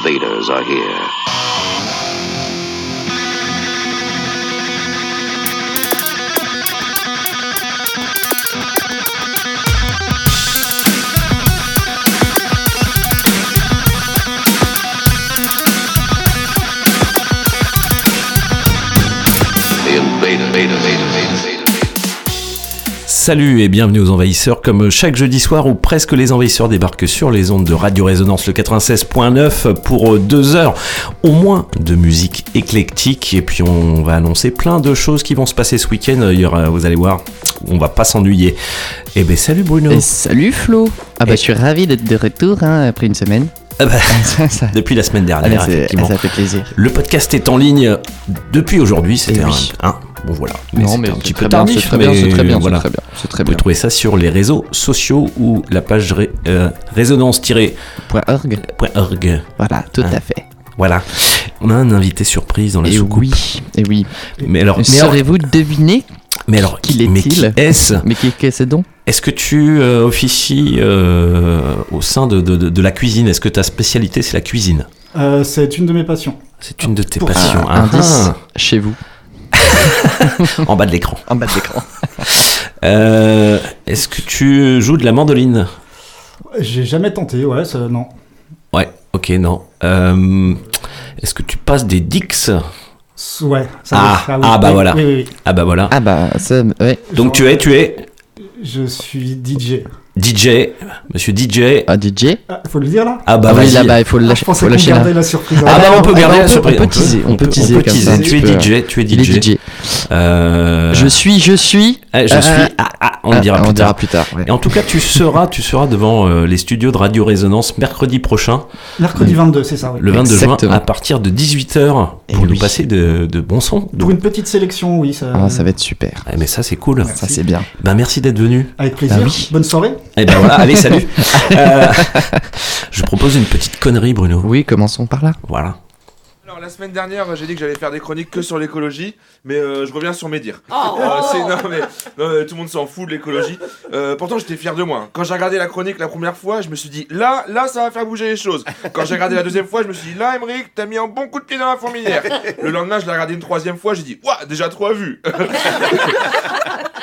invaders are here. Salut et bienvenue aux Envahisseurs. Comme chaque jeudi soir où presque les Envahisseurs débarquent sur les ondes de Radio Résonance le 96.9 pour deux heures au moins de musique éclectique. Et puis on va annoncer plein de choses qui vont se passer ce week-end. Il y aura, vous allez voir, on va pas s'ennuyer. Et ben salut Bruno. Et salut Flo Ah bah Et- je suis ravi d'être de retour hein, après une semaine. Ah bah, depuis la semaine ah, dernière, effectivement. ça fait plaisir. Le podcast est en ligne depuis aujourd'hui. C'était Eh un, oui. un- Bon voilà. non c'était mais un c'est petit peu tardif. c'est très bien, mais c'est très bien, voilà. très bien, c'est très Vous pouvez trouver ça sur les réseaux sociaux ou la page ré- euh, résonance-org. Point .org. Voilà, tout Ah. à fait. Voilà. On a un invité surprise dans la Et soucoupe. oui, et oui. Mais alors, mais Saurez-vous deviner mais alors, qui mais est-il qui est-ce Mais qui qu'est ce donc Est-ce que tu euh, officies euh, au sein de, de- de- de la cuisine? Est-ce que ta spécialité c'est la cuisine? Euh, c'est une de mes passions. C'est une de tes Pour- passions. Un Ah, Indice chez vous. Ah, en bas de l'écran. En bas de l'écran. Euh, Est-ce que tu joues de la mandoline? J'ai jamais tenté, ouais, ça, non. Ouais, ok, non. Euh, Est-ce que tu passes des dix S- Ouais. Ça Ah, oui. ah, bah voilà. Oui, oui, oui. Ah bah voilà. Ah bah ça, ouais. Donc tu es, tu es Je suis DJ. DJ, monsieur DJ. Ah DJ Ah, faut le dire là Ah bah Ah vas-y. là-bas il faut le Ah, lâcher, Je pensais faut qu'on lâcher là. gardait la surprise. Ah bah on peut Ah bah, garder on la surprise. on peut teaser, on peut teaser on peut teaser. Tu es. DJ, tu es Il est DJ. DJ. Euh, Je suis, je suis. ah, je Ah, suis. ah, Ah, ah, on le Ah, dira on plus dira tard. plus tard. ouais. Et en tout cas, tu seras, tu seras devant euh, les studios de Radio Résonance mercredi prochain, Mercredi 22, c'est ça, oui. le 22 Exactement. juin, à partir de 18h, Eh pour nous oui. passer de, de bons sons. Pour Donc, une petite sélection, oui. Ça, Ah, ça va être super. ah, mais ça, c'est cool. Ça c'est bien. Ben, merci d'être venu. Avec plaisir. Ah oui. Bonne soirée. Et ben voilà, allez, salut. Euh, je propose une petite connerie, Bruno. Oui, commençons par là. Voilà. Alors la semaine dernière, j'ai dit que j'allais faire des chroniques que sur l'écologie, mais euh, je reviens sur mes dires. Euh, c'est- non, mais, non, mais tout le monde s'en fout de l'écologie. Euh, pourtant, j'étais fier de moi. Quand j'ai regardé la chronique la première fois, je me suis dit là, là, ça va faire bouger les choses. Quand j'ai regardé la deuxième fois, je me suis dit là, Emmerich, t'as mis un bon coup de pied dans la fourmilière. Le lendemain, je l'ai regardé une troisième fois, j'ai dit ouah, déjà trois vues.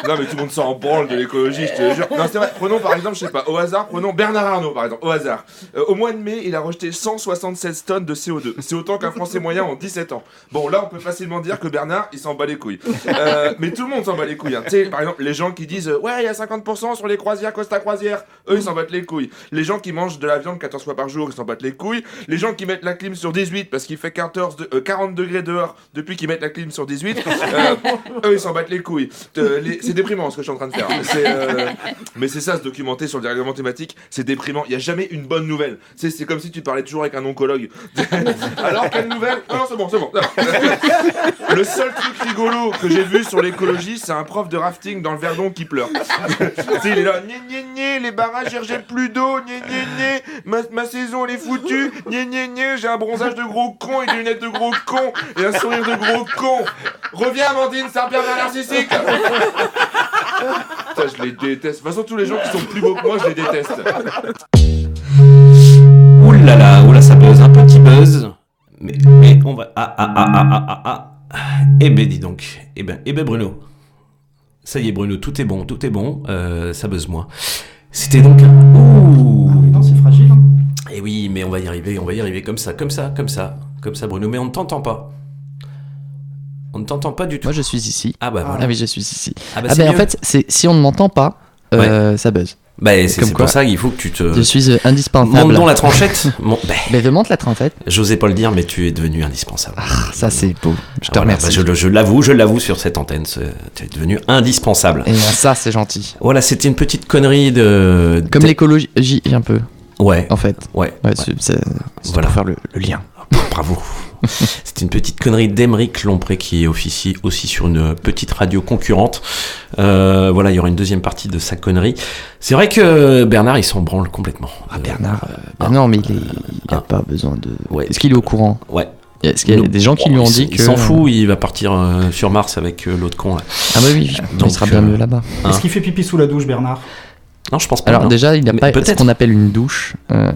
Non mais tout le monde s'en branle de l'écologie, je te jure. Non c'est vrai, prenons par exemple, je sais pas, au hasard, prenons Bernard Arnault par exemple, au hasard. Euh, au mois de mai, il a rejeté 176 tonnes de CO2. C'est autant qu'un Français moyen en 17 ans. Bon là, on peut facilement dire que Bernard, il s'en bat les couilles. Euh, mais tout le monde s'en bat les couilles. hein. Tu sais, par exemple, les gens qui disent euh, ouais, il y a 50% sur les croisières Costa Croisière, eux ils s'en battent les couilles. Les gens qui mangent de la viande 14 fois par jour, ils s'en battent les couilles. Les gens qui mettent la clim sur 18 parce qu'il fait 14 de- euh, 40 degrés dehors depuis qu'ils mettent la clim sur 18, euh, eux ils s'en battent les couilles. Les- C'est déprimant ce que je suis en train de faire. Euh, Mais c'est ça se documenter sur le dérèglement climatique, c'est déprimant. Il n'y a jamais une bonne nouvelle. C'est comme si tu parlais toujours avec un oncologue. Alors quelle nouvelle? Non, non, c'est bon, c'est bon. Le seul truc rigolo que j'ai vu sur l'écologie, c'est un prof de rafting dans le Verdon qui pleure. il est là, gné gné gné, les barrages ils rejettent plus d'eau, gné gné gné, ma, ma saison elle est foutue, gné gné gné, j'ai un bronzage de gros con et des lunettes de gros con et un sourire de gros con. Reviens Amandine, c'est un pervers narcissique. Putain, je les déteste. De toute façon, tous les gens qui sont plus beaux que moi, je les déteste. Ouh là là, ça buzz, un petit buzz. Mais, mais on va. Ah ah ah ah ah ah ah. Eh ben dis donc. Eh ben, eh ben Bruno. Ça y est Bruno, tout est bon, tout est bon. Euh, ça buzz moins. C'était donc un. Ouh. Ah non, c'est fragile. hein. Eh oui, mais on va y arriver, on va y arriver comme ça, comme ça, comme ça, comme ça Bruno. Mais on ne t'entend pas. On ne t'entend pas du tout. Moi je suis ici. Ah bah voilà. Ah oui, je suis ici. Ah bah Ah ben en fait, c'est si on ne m'entend pas, euh, ça buzz. Bah, c'est quoi. pour ça qu'il faut que tu te. Je suis euh, Monte indispensable. dans la tranchette. Mon- bah, Mais remonte la trentaine. J'osais pas le dire, mais tu es devenu indispensable. Ah, ça c'est beau. Je te Voilà, remercie. bah, je l'avoue, je l'avoue sur cette antenne, tu es devenu indispensable. Et bien, ça c'est gentil. Voilà, c'était une petite connerie de. Comme l'écologie un peu, Ouais, en fait. ouais. Ouais, ouais. c'est Voilà. pour faire le, le lien. Bravo. C'est une petite connerie d'Emeric Lompré qui officie aussi sur une petite radio concurrente. Euh, voilà, il y aura une deuxième partie de sa connerie. C'est vrai que Bernard, il s'en branle complètement. Ah Euh, Bernard, euh, bah non mais il, est, il a Ah. pas besoin de. Ouais. Est-ce qu'il est au courant? Ouais. Est-ce qu'il y a des gens qui lui ont dit que Il s'en fout, il va partir euh, sur Mars avec euh, l'autre con. Là. Ah bah oui, Donc, il sera bien euh, mieux là-bas. Hein. Est-ce qu'il fait pipi sous la douche, Bernard? Non, je pense pas. Alors non. déjà, il n'a pas ce peut-être. qu'on appelle une douche. euh,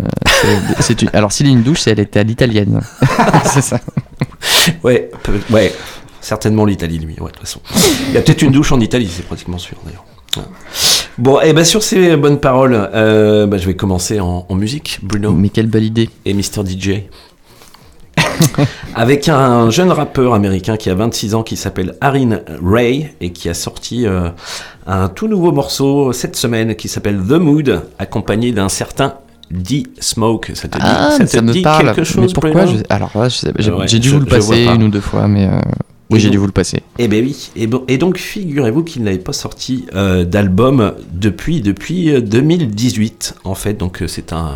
une- Alors, s'il y a une douche, c'est- elle était à l'italienne. c'est ça. Ouais, peu- ouais, certainement l'Italie, lui, ouais, de toute façon. Il y a peut-être une douche en Italie, c'est pratiquement sûr, d'ailleurs. Ouais. Bon, et ben sur ces bonnes paroles, euh, bah, je vais commencer en, en musique, Bruno Mais quelle belle idée. et Mr. DJ. Avec un jeune rappeur américain qui a 26 ans qui s'appelle Arin Ray et qui a sorti euh, un tout nouveau morceau cette semaine qui s'appelle The Mood, accompagné d'un certain D Smoke. Ça te dit, Ah, ça te ça me dit parle. quelque chose, mais pourquoi je- Alors là, j'ai ouais, dû je- vous le passer pas. une ou deux fois, mais euh, Oui, j'ai dû vous le passer. Eh ben oui. Et, bon- et donc figurez-vous qu'il n'avait pas sorti euh, d'album depuis depuis euh, 2018 en fait. Donc c'est un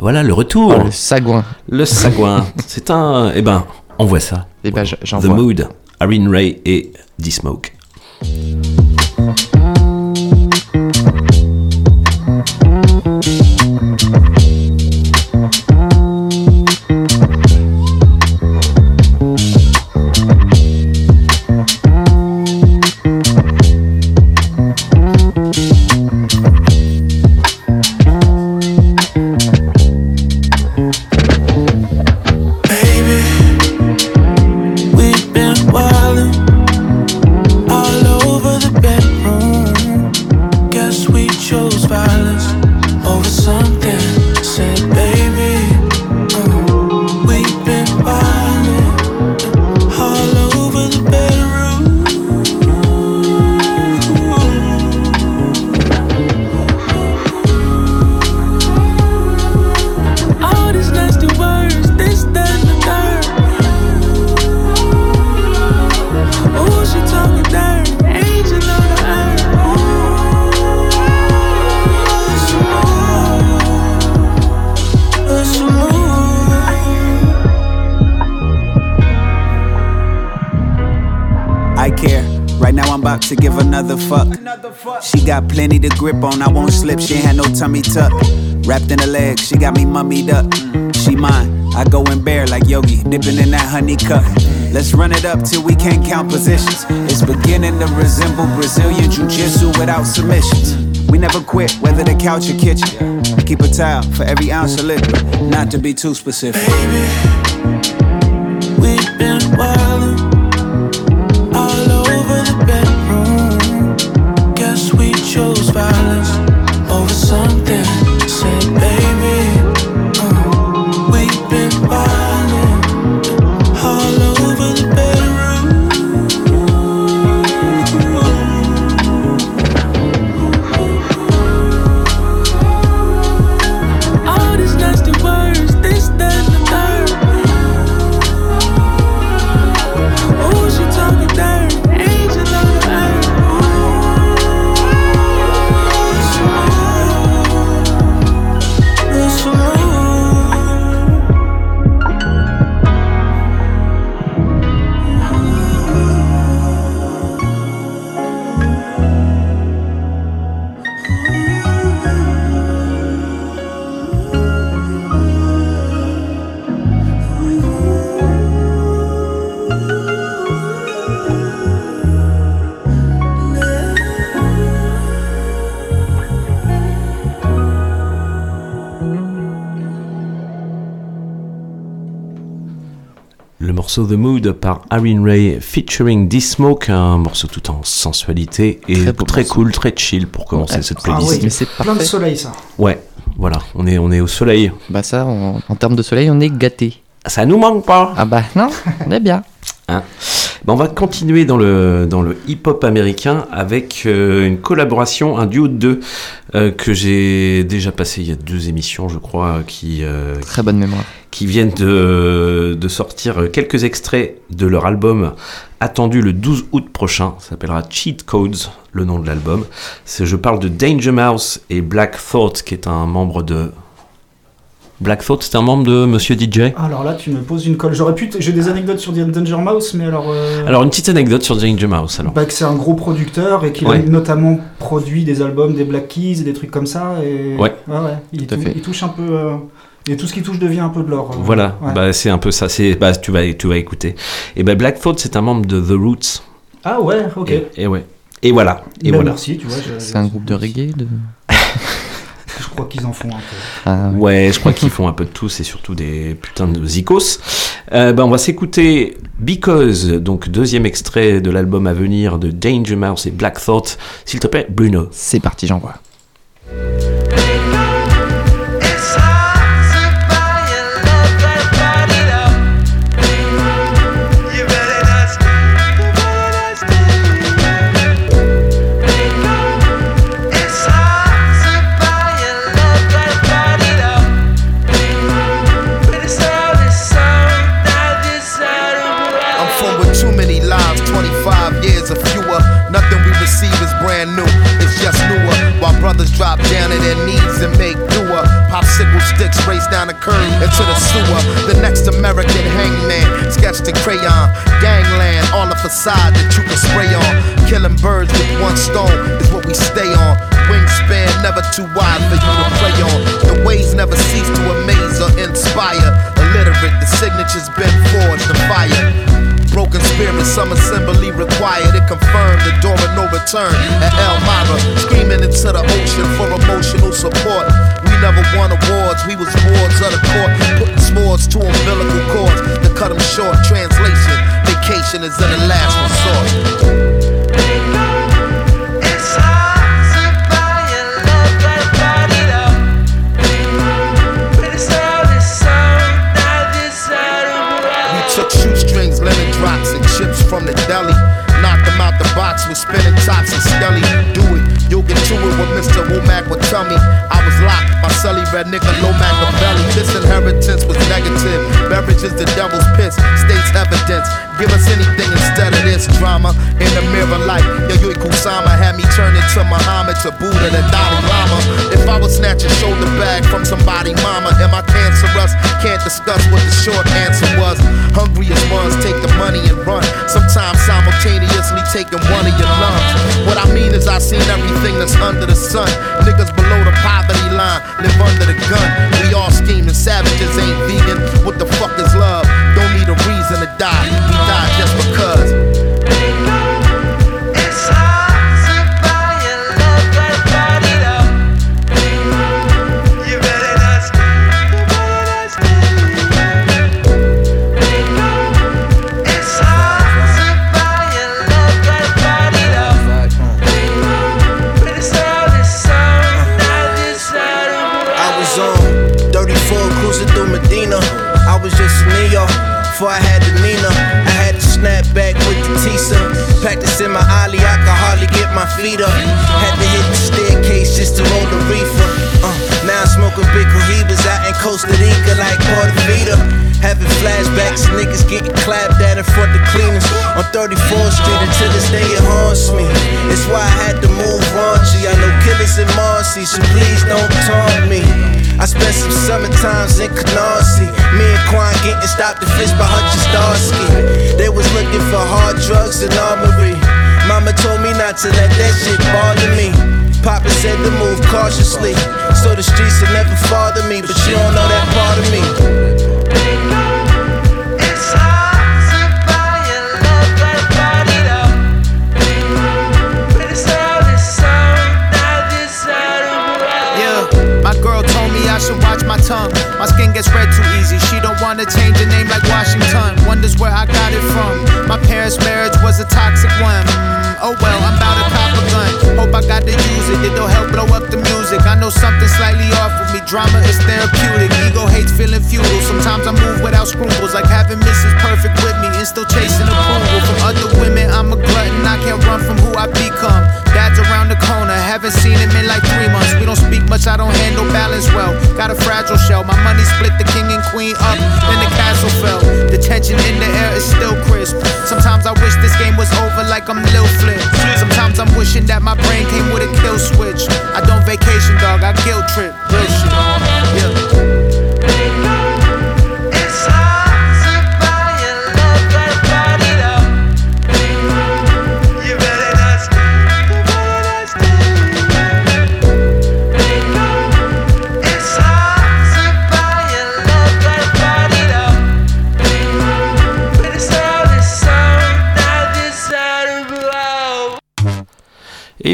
voilà le retour, Oh, le sagouin. le sagouin. c'est un eh ben on voit ça. Eh ben, je- j'en The vois. Mood, Arin Ray et D-Smoke. She got plenty to grip on, I won't slip. She ain't had no tummy tuck. Wrapped in her legs, she got me mummied up. Mm, she mine, I go in bare like Yogi, dipping in that honey cup. Let's run it up till we can't count positions. It's beginning to resemble Brazilian Jiu Jitsu without submissions. Mm, we never quit, whether the couch or kitchen. Keep a towel for every ounce of liquid, not to be too specific. Baby, We've been wildin' Arin Ray featuring D-Smoke, un morceau tout en sensualité et Très cool, très chill pour commencer Ouais. cette Ah playlist. oui, Mais c'est plein de soleil ça. Ouais, voilà, on est, on est au soleil. Bah ça, en, en termes de soleil, on est gâté. Ça nous manque pas. Ah bah non, on est bien. Ben, on va continuer dans le, dans le hip-hop américain avec euh, une collaboration, un duo de deux euh, que j'ai déjà passé il y a deux émissions, je crois, qui, euh, Très bonne mémoire. qui viennent de, de sortir quelques extraits de leur album attendu le 12 août prochain. Ça s'appellera Cheat Codes, le nom de l'album. Je parle de Danger Mouse et Black Thought, qui est un membre de. Black Thought, c'est un membre de Monsieur DJ Alors là, tu me poses une colle. J'aurais pu. t- J'ai des anecdotes sur Danger Mouse, mais alors. euh, Alors, une petite anecdote sur Danger Mouse. Alors. bah, que c'est un gros producteur et qu'il Ouais. a notamment produit des albums des Black Keys et des trucs comme ça. Et... Ouais. ouais, Il, Tout à tou- fait. il touche un peu. euh, Et tout ce qui touche devient un peu de l'or. euh, Voilà, ouais. bah, c'est un peu ça. C'est, bah, tu vas, tu vas écouter. Et ben Black Thought, c'est un membre de The Roots. Ah ouais, ok. Et, et ouais. Et voilà. Et Ben, voilà. Merci, tu vois. je- C'est un groupe de reggae de... crois qu'ils en font un peu. Ah, ouais. Ouais, je crois qu'ils font un peu de tout, c'est surtout des putains de zikos. Euh, ben, on va s'écouter Because, donc deuxième extrait de l'album à venir de Danger Mouse et Black Thought. S'il te plaît, Bruno. C'est parti, j'envoie. Race down the curb into the sewer. The next American hangman, sketched in crayon. Gangland, all the facade that you can spray on. Killing birds with one stone is what we stay on. Wingspan never too wide for you to play on. The ways never cease to amaze or inspire. Illiterate, the signature's been forged in fire. Broken spirit, some assembly required. It confirmed the door of no return at Elmira. Screaming into the ocean for emotional support. We never won awards, we was wards of the court. Putting swords to umbilical cords to cut them short. Translation, vacation is in the last resort. Chips from the deli. Knocked them out the box with spinning tops and skelly. Do it, you'll get to it what Mr. Womack would tell me. I was locked, my celly red nigga low Machiavelli. This inheritance was negative. Beverage is the devil's piss, states evidence. Give us anything instead of this drama. In the mirror light, yo, Yui Kusama had me turn into Muhammad to Buddha the Dalai Lama. If I was snatch a shoulder bag from somebody, mama, am I cancerous? Can't discuss what the short answer was. Hungriest ones take the money and run. Sometimes simultaneously taking one of your lungs. What I mean is I've seen everything that's under the sun. Niggas below the poverty line live under the gun. We all scheming savages ain't vegan. What the fuck is love? Don't need a reason to die. My feet up. Had to hit the staircase just to roll the reefer. Uh, now I'm smoking big cohibas out in Costa Rica like Portofita. Having flashbacks, niggas getting clapped at in front of the cleaners on 34th Street until this day it haunts me. It's why I had to move raunchy. I know killers in Marcy, so please don't taunt me. I spent some summer times in Canarsie. Me and Quan getting stopped and fished by Hutch Starsky. They was looking for hard drugs and armory. Mama told me not to let that shit bother me. Papa said to move cautiously, so the streets will never bother me. But you don't know that part of me. Drama is therapeutic. Ego hates feeling futile. Sometimes I move without scruples, like having Mrs. Perfect with me and still chasing approval from other women. I'm a glutton. I can't run from who I become. Dad's around the corner. Haven't seen him in like three months. Much. I don't handle balance well. Got a fragile shell. My money split the king and queen up. Then the castle fell. The tension in the air is still crisp. Sometimes I wish this game was over like I'm Lil Flip. Sometimes I'm wishing that my brain came with a kill switch. I don't vacation, dog. I guilt trip.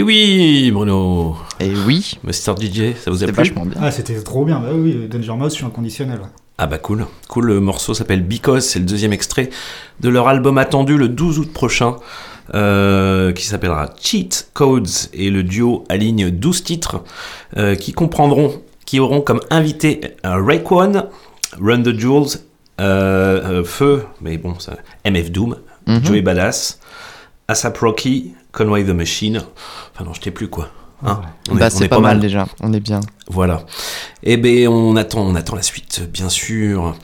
Oui, Bruno. Et oui. Mr. DJ, ça vous a plu vachement bien. Ah, c'était trop bien. Bah oui, Danger Mouse, je suis inconditionnel. Ah bah cool. Cool, le morceau s'appelle Because, c'est le deuxième extrait de leur album attendu le 12 août prochain, euh, qui s'appellera Cheat Codes, et le duo aligne 12 titres euh, qui comprendront, qui auront comme invité euh, Rayquan, Run the Jewels, euh, euh, Feu, mais bon, ça, MF Doom, Mhm. Joey Badass, ASAP Rocky, Conway the Machine, enfin non, je t'ai plus quoi. Hein On est- Bah, on c'est est pas, mal déjà. On est bien. voilà. Eh ben, on attend, on attend la suite, bien sûr.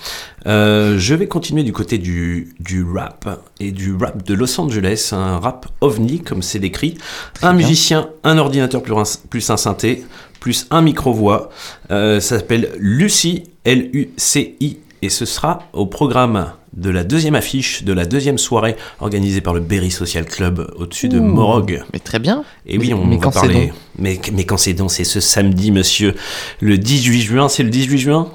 Euh, je vais continuer du côté du, du rap et du rap de Los Angeles, un rap ovni comme c'est décrit. un bien. musicien, un ordinateur plus un, plus un synthé, plus un micro-voix. Euh, ça s'appelle Lucie, L-U-C-I, et ce sera au programme de la deuxième affiche de la deuxième soirée organisée par le Berry Social Club au-dessus de Ouh. Morog. Mais très bien. Et oui, Mais- on mais va quand c'est parler. donc Mais, mais quand c'est donc, c'est ce samedi, monsieur. Le 18 juin, c'est le 18 juin?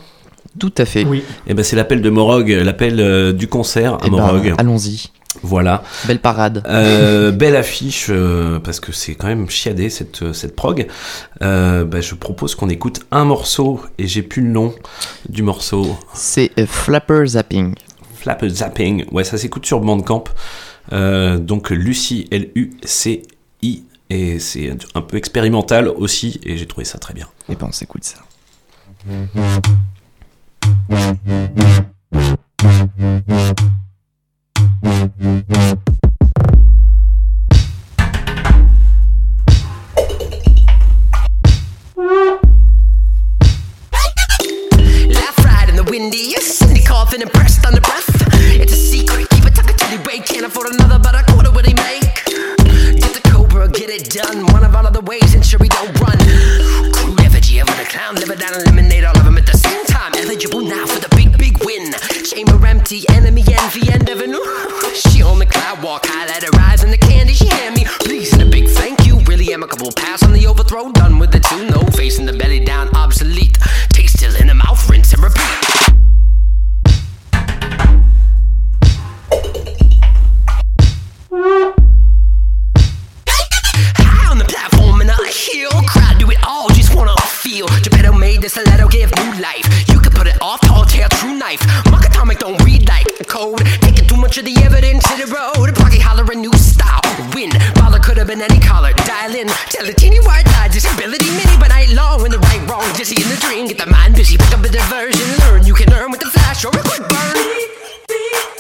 Tout à fait. Oui. Eh ben, c'est l'appel de Morog, l'appel euh, du concert à Eh ben, Morog. Allons-y. Voilà. Belle parade. Euh, belle affiche, euh, parce que c'est quand même chiadé cette, cette prog. Euh, bah, je propose qu'on écoute un morceau, et j'ai plus le nom du morceau. C'est Flapper Zapping. Flap Zapping. Ouais, ça s'écoute sur Bandcamp. Euh, donc Lucie, L-U-C-I. Et c'est un peu expérimental aussi, et j'ai trouvé ça très bien. Et ben on s'écoute ça. Laugh right in the windy, Cindy coughing and pressed Can't afford another, but a quarter will he make? Get the cobra, get it done. One of all of the ways, ensure we don't run. Crude effigy of a clown, live it down, eliminate all of them at the same time. Eligible now for the big, big win. Chamber empty, enemy envy, and Evan. She on the cloud walk, highlight her eyes and the candy she hand me. Please and a big thank you. Really amicable pass on the overthrow, done with the two. No facing the belly down, wanna. Geppetto made this stiletto give new life. You can put it off, tall tale, true knife. Mark atomic don't read like code. Taking too much of the evidence to the road. Blocky holler a new style. Win. Baller could have been any color. Dial in. Tell a teeny white lie. Disability mini, but I ain't long when the right wrong. Dizzy in the dream. Get the mind busy. Pick up a diversion. Learn. You can earn with the flash or a quick burn. Sluggish,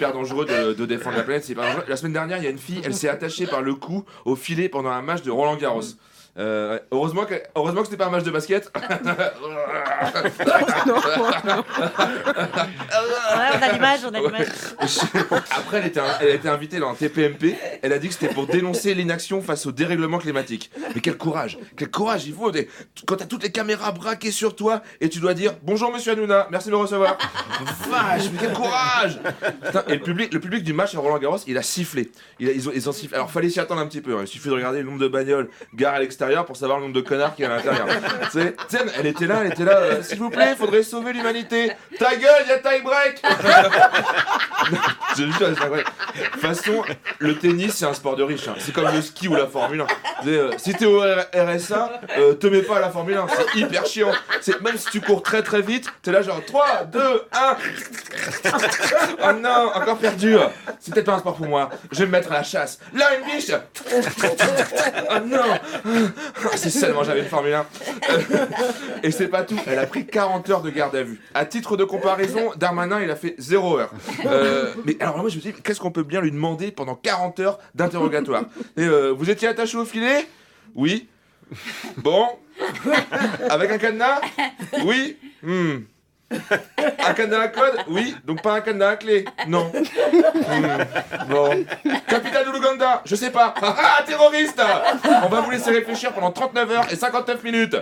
hyper dangereux de, de défendre la planète. La semaine dernière, il y a une fille, elle s'est attachée par le cou au filet pendant un match de Roland Garros. Euh, heureusement, que, heureusement que c'était pas un match de basket. On a l'image, on a l'image. Après, elle, était, elle a été invitée dans un TPMP. Elle a dit que c'était pour dénoncer l'inaction face au dérèglement climatique. Mais quel courage Quel courage Il faut. Quand t'as toutes les caméras braquées sur toi et tu dois dire Bonjour monsieur Hanouna, merci de me recevoir. Vache, mais quel courage Putain, Et le public, le public du match à Roland Garros, il a sifflé. Il a- ils, ont, ils ont sifflé. Alors, fallait s'y attendre un petit peu. hein. Il suffit de regarder le nombre de bagnoles garées à l'extérieur pour savoir le nombre de connards qu'il y a à l'intérieur. Sais, elle était là, elle était là. euh, S'il vous plaît, faudrait sauver l'humanité. Ta gueule, y a tie break Je jure, c'est. De toute façon, le tennis, c'est un sport de riche. hein. C'est comme le ski ou la Formule 1. Tu sais, euh, si t'es au RSA, euh, te mets pas à la Formule 1. C'est hyper chiant. Même si tu cours très très vite, t'es là genre 3, 2, 1. Oh non, encore perdu. C'est peut-être pas un sport pour moi. Je vais me mettre à la chasse. Là, une biche. Oh non. Ah, C'est seulement j'avais une Formule 1. Euh, Et c'est pas tout. Elle a pris 40 heures de garde à vue. À titre de comparaison, Darmanin, il a fait 0 heure. Euh, mais alors moi, je me dis, qu'est-ce qu'on peut bien lui demander pendant 40 heures d'interrogatoire Et euh, vous étiez attaché au filet? Oui. Bon. Avec un cadenas? Oui. Hmm. Un cadenas à code? Oui. Donc pas un cadenas à clé? Non. Hmm. Bon. Capitaine de l'Ouganda? Je sais pas. Ah, ah, terroriste On va vous laisser réfléchir pendant 39 heures et 59 minutes.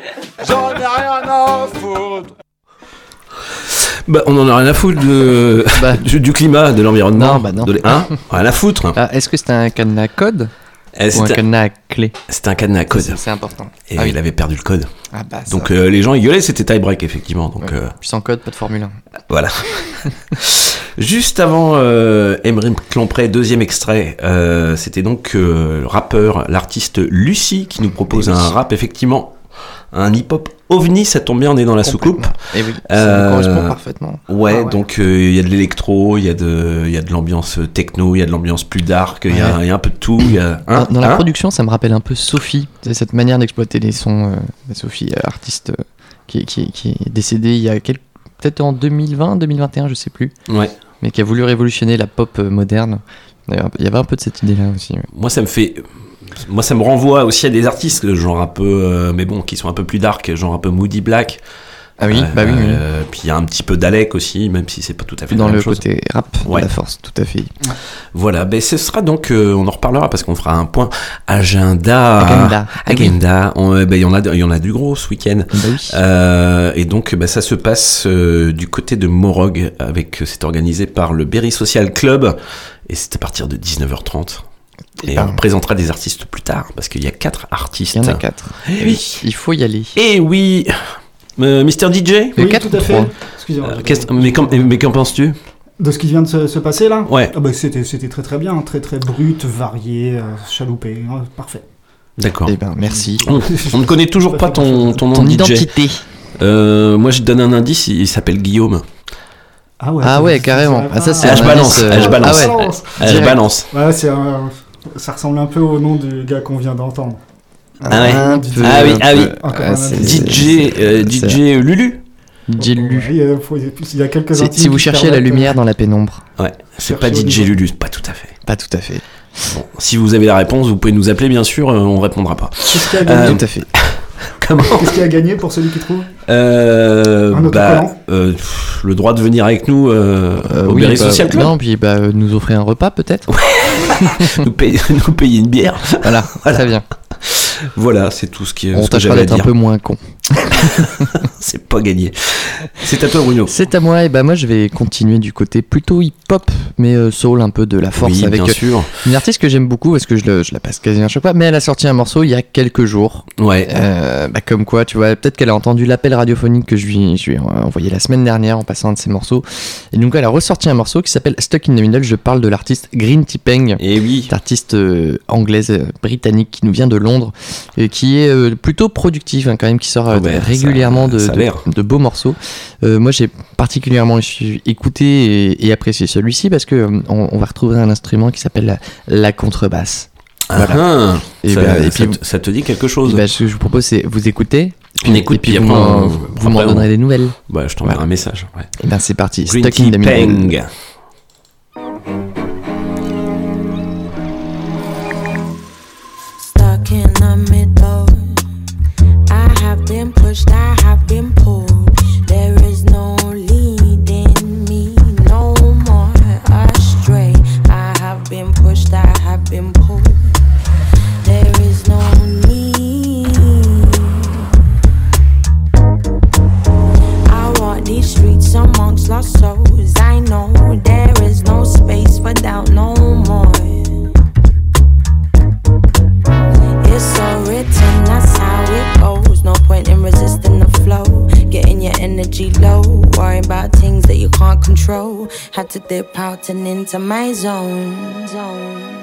J'en ai rien à foutre. Bah, on en a rien à foutre de... du, du climat, de l'environnement. Non, bah non. de hein Rien à foutre. Ah, Est-ce que c'était un cadenas code Eh, ou un c'était- cadenas à clé C'était un cadenas à code. C'est- C'est important. Et Ah oui. il avait perdu le code. Ah bah, donc euh, les gens ils gueulaient, c'était tie break effectivement. Donc euh, Puis sans code, pas de Formule 1. voilà. Juste avant euh, Emery Clompré, deuxième extrait, euh, c'était donc le rappeur, l'artiste Lucie qui nous propose oui. un rap effectivement, un hip-hop ovni, ça tombe bien, on est dans la soucoupe. Et oui, ça nous correspond parfaitement. Ouais, Ah ouais. donc euh, il y a de l'électro, il y a de, y a de l'ambiance techno, il y a de l'ambiance plus dark, il y, a- Ouais. il y a un peu de tout. il Y a, Dans, hein, dans la hein production, ça me rappelle un peu Sophie. Cette manière d'exploiter les sons. euh, Sophie, euh, artiste euh, qui, est- qui, qui est décédée il y a quelques- peut-être en 2020, 2021, je sais plus. Ouais. Mais qui a voulu révolutionner la pop euh, moderne. D'ailleurs, il y avait un peu de cette idée-là aussi. ouais. Moi, ça me fait. Moi, ça me renvoie aussi à des artistes, genre un peu. euh, mais bon, qui sont un peu plus dark, genre un peu Moody Black. Ah oui, bah oui, oui. euh, Puis il y a un petit peu d'Alec aussi, même si c'est pas tout à fait Dans la même le chose. côté rap Ouais. de la force, tout à fait. Voilà, ben ce sera donc, euh, on en reparlera parce qu'on fera un point agenda. Agenda. Agenda. Euh, ben, Il y, en a, il y en a du gros ce week-end. Bah oui. Euh, et donc, ben, ça se passe euh, du côté de Morog. avec C'est organisé par le Berry Social Club. Et c'est à partir de 19h30. Et ben. on présentera des artistes plus tard parce qu'il y a quatre artistes. Il y en a quatre. Eh oui. Il faut y aller. Et oui Euh, Mister DJ Le Oui, quatre tout à fait. Excusez-moi. Euh, Mais qu'en mais penses-tu? De ce qui vient de se, se passer là? Ouais. Ah bah, c'était, c'était très très bien, très très brut, varié, euh, chaloupé, hein, parfait. D'accord. Eh ben, merci. On, on ne connaît toujours pas ton, ton nom Ton identité. Euh, moi, je te donne un indice, il s'appelle Guillaume. Ah ouais, Ah ouais, carrément. Ah, ça, c'est Ah, je balance, euh, ah, je balance. Ah ouais. Ah, je balance. Ouais, c'est un- ça ressemble un peu au nom du gars qu'on vient d'entendre. Ah ouais. Peu, Ah oui, ah oui. Ah. DJ, euh, DJ Lulu DJ Lulu. Ouais, il y a, faut- il y a quelques Si, vous cherchez la permettent, lumière dans la pénombre. Ouais, c'est pas DJ. Lulu, pas tout à fait. Pas tout à fait. Bon, si vous avez la réponse, vous pouvez nous appeler, bien sûr, euh, on répondra pas. Qu'est-ce qui a gagné Euh, Tout à fait. Comment Qu'est-ce qui a gagné pour celui qui trouve euh, Un bah, euh, pff, Le droit de venir avec nous euh, Euh, au oui, bah, Social Club Non, puis bah, euh, nous offrir un repas peut-être. nous, payer, nous payer une bière. Voilà, Voilà. très bien. Voilà, c'est tout ce, qui, On ce que tâchera d'être un peu moins con. C'est pas gagné. C'est à toi, Bruno. C'est à moi, et bah moi je vais continuer du côté plutôt hip-hop, mais euh, soul, un peu de la force oui, avec bien euh, sûr. une artiste que j'aime beaucoup parce que je, le- je la passe quasiment à chaque fois, mais elle a sorti un morceau il y a quelques jours. Ouais. Euh, bah, comme quoi, tu vois, peut-être qu'elle a entendu l'appel radiophonique que je lui, je lui ai envoyé la semaine dernière en passant un de ses morceaux. Et donc elle a ressorti un morceau qui s'appelle Stuck in the Middle. Je parle de l'artiste Green Tipeng. Et oui. Cette artiste euh, anglaise, britannique, qui nous vient de Londres, et qui est euh, plutôt productive hein, quand même, qui sort ben, régulièrement ça- de, ça de- beaux morceaux. Euh, moi j'ai particulièrement écouté et, et apprécié celui-ci parce que euh, on, on va retrouver un instrument qui s'appelle la, la contrebasse. Voilà. Ah, Et ça, bah, et ça puis te- ça te dit quelque chose Bah, ce que je vous propose, c'est vous écoutez. On écoute, et puis puis vous après, m'en donnerez on- des nouvelles. Bah, je t'enverrai Voilà. un message. Ouais. Et ben c'est parti. Green Stuck in the Had to dip out and into my zone. zone.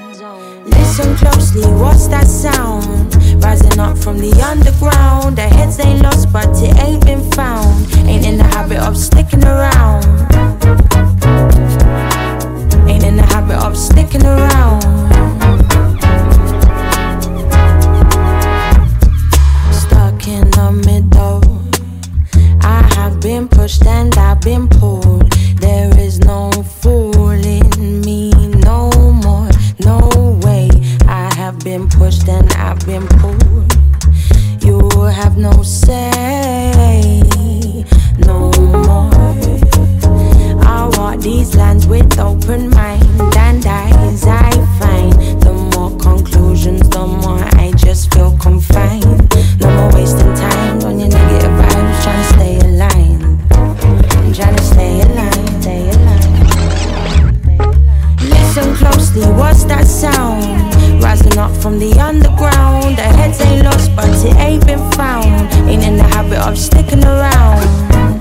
Listen closely, what's that sound? Rising up from the underground. The heads ain't lost, but it ain't been found. Ain't in the habit of sticking around. Ain't in the habit of sticking around. stuck in the middle. I have been pushed and I've been pulled. There no fooling me no more, no way. I have been pushed and I've been pulled. You have no say, no more. I walk these lands with open mind and eyes. I find the more conclusions, the more I just feel confined. What's that sound? Rising up from the underground. The heads ain't lost, but it ain't been found. Ain't in the habit of sticking around.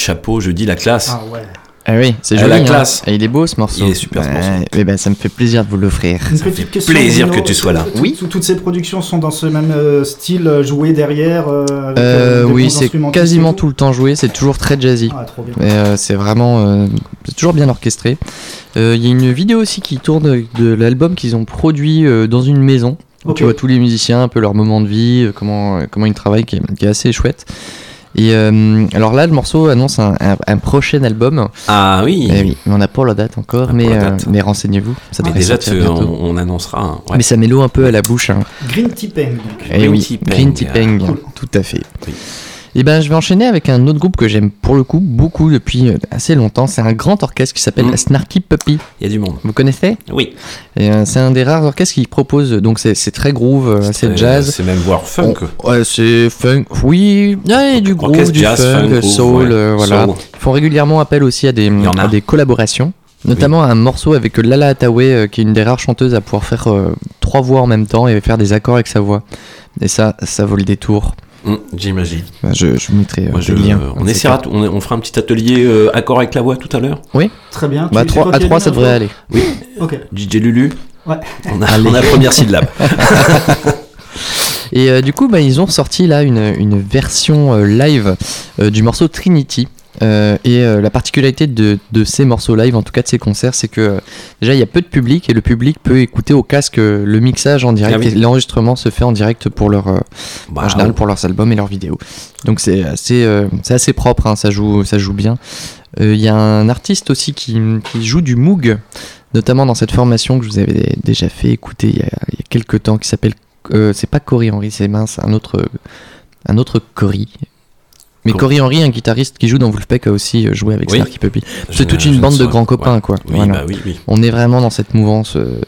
Chapeau, je dis la classe. Ah ouais. Ah oui, c'est Elle joli. a hein. classe. Et il est beau ce morceau. Il est super, ce morceau. eh ben, ça me fait plaisir de vous l'offrir. Plaisir Bruno. que tu sois là. Toutes- Oui. toutes- Toutes ces productions sont dans ce même euh, style, euh, joué derrière. euh, avec, Euh, euh, oui, c'est quasiment tout. le temps joué, c'est toujours très jazzy. Ah, trop bien. Et euh, c'est vraiment. euh, c'est toujours bien orchestré. Euh, Il y a une vidéo aussi qui tourne de l'album qu'ils ont produit euh, dans une maison. où Ok. Tu vois tous les musiciens, un peu leur moment de vie, euh, comment, euh, comment ils travaillent, qui est, qui est assez chouette. Et euh, alors là, le morceau annonce un, un- un prochain album. Ah oui. Eh oui, mais on n'a pas la date encore, mais, euh, mais renseignez-vous. Ça Mais devrait déjà, tu- bientôt. on, on annoncera. ouais. Mais ça met l'eau un peu à la bouche. Hein. Green donc. Eh Green oui, Tea Peng. Green Peng, Cool. tout à fait. Oui. Et ben, je vais enchaîner avec un autre groupe que j'aime pour le coup beaucoup depuis euh, assez longtemps. C'est un grand orchestre qui s'appelle Mm. Snarky Puppy. Il y a du monde. Vous connaissez? Oui. Et, euh, C'est un des rares orchestres qui propose, donc c'est c'est très groove, euh, Euh, jazz. C'est même voire funk. On- ouais, c'est funk. Oui, il y a du groove, Orchestre du jazz, funk, soul, ouais. euh, voilà. Soul. Ils font régulièrement appel aussi à des, à collaborations. Notamment un morceau avec Lala Hathaway, euh, qui est une des rares chanteuses à pouvoir faire euh, trois voix en même temps et faire des accords avec sa voix. Et ça, ça vaut le détour. Hum, J'imagine. Bah, je, je vous mettrai euh, Moi, je- des liens. on essaiera, on, on fera un petit atelier euh, accord avec la voix tout à l'heure. Très bien. Bah, Tu- c'est trois- toi à qui as 3, dit ça la devrait aller. Ok. DJ Lulu. Ouais. On a, Allez. on a la première syllabe. Et euh, du coup, bah, ils ont sorti là une, une version euh, live euh, du morceau Trinity. Euh, et euh, la particularité de, de ces morceaux live, en tout cas de ces concerts, c'est que euh, déjà il y a peu de public et le public peut écouter au casque le mixage en direct Ah oui. et l'enregistrement se fait en direct pour leur, Bah, en général pour leurs albums et leurs vidéos. Donc c'est assez, c'est assez propre, hein, ça, joue, ça joue bien. Il y a un artiste aussi qui, qui joue du Moog, notamment dans cette formation que je vous avais déjà fait écouter il y a, il y a quelques temps, qui s'appelle. c'est pas Cory Henry, c'est mince, un autre, un autre Cory. Mais Cory Henry, un guitariste qui joue dans Wolfpack, a aussi euh, joué avec Oui. Snarky Puppy. C'est toute une ne bande de grands copains, ouais. quoi. Oui, Voilà. bah oui, oui. On est vraiment dans cette mouvance euh,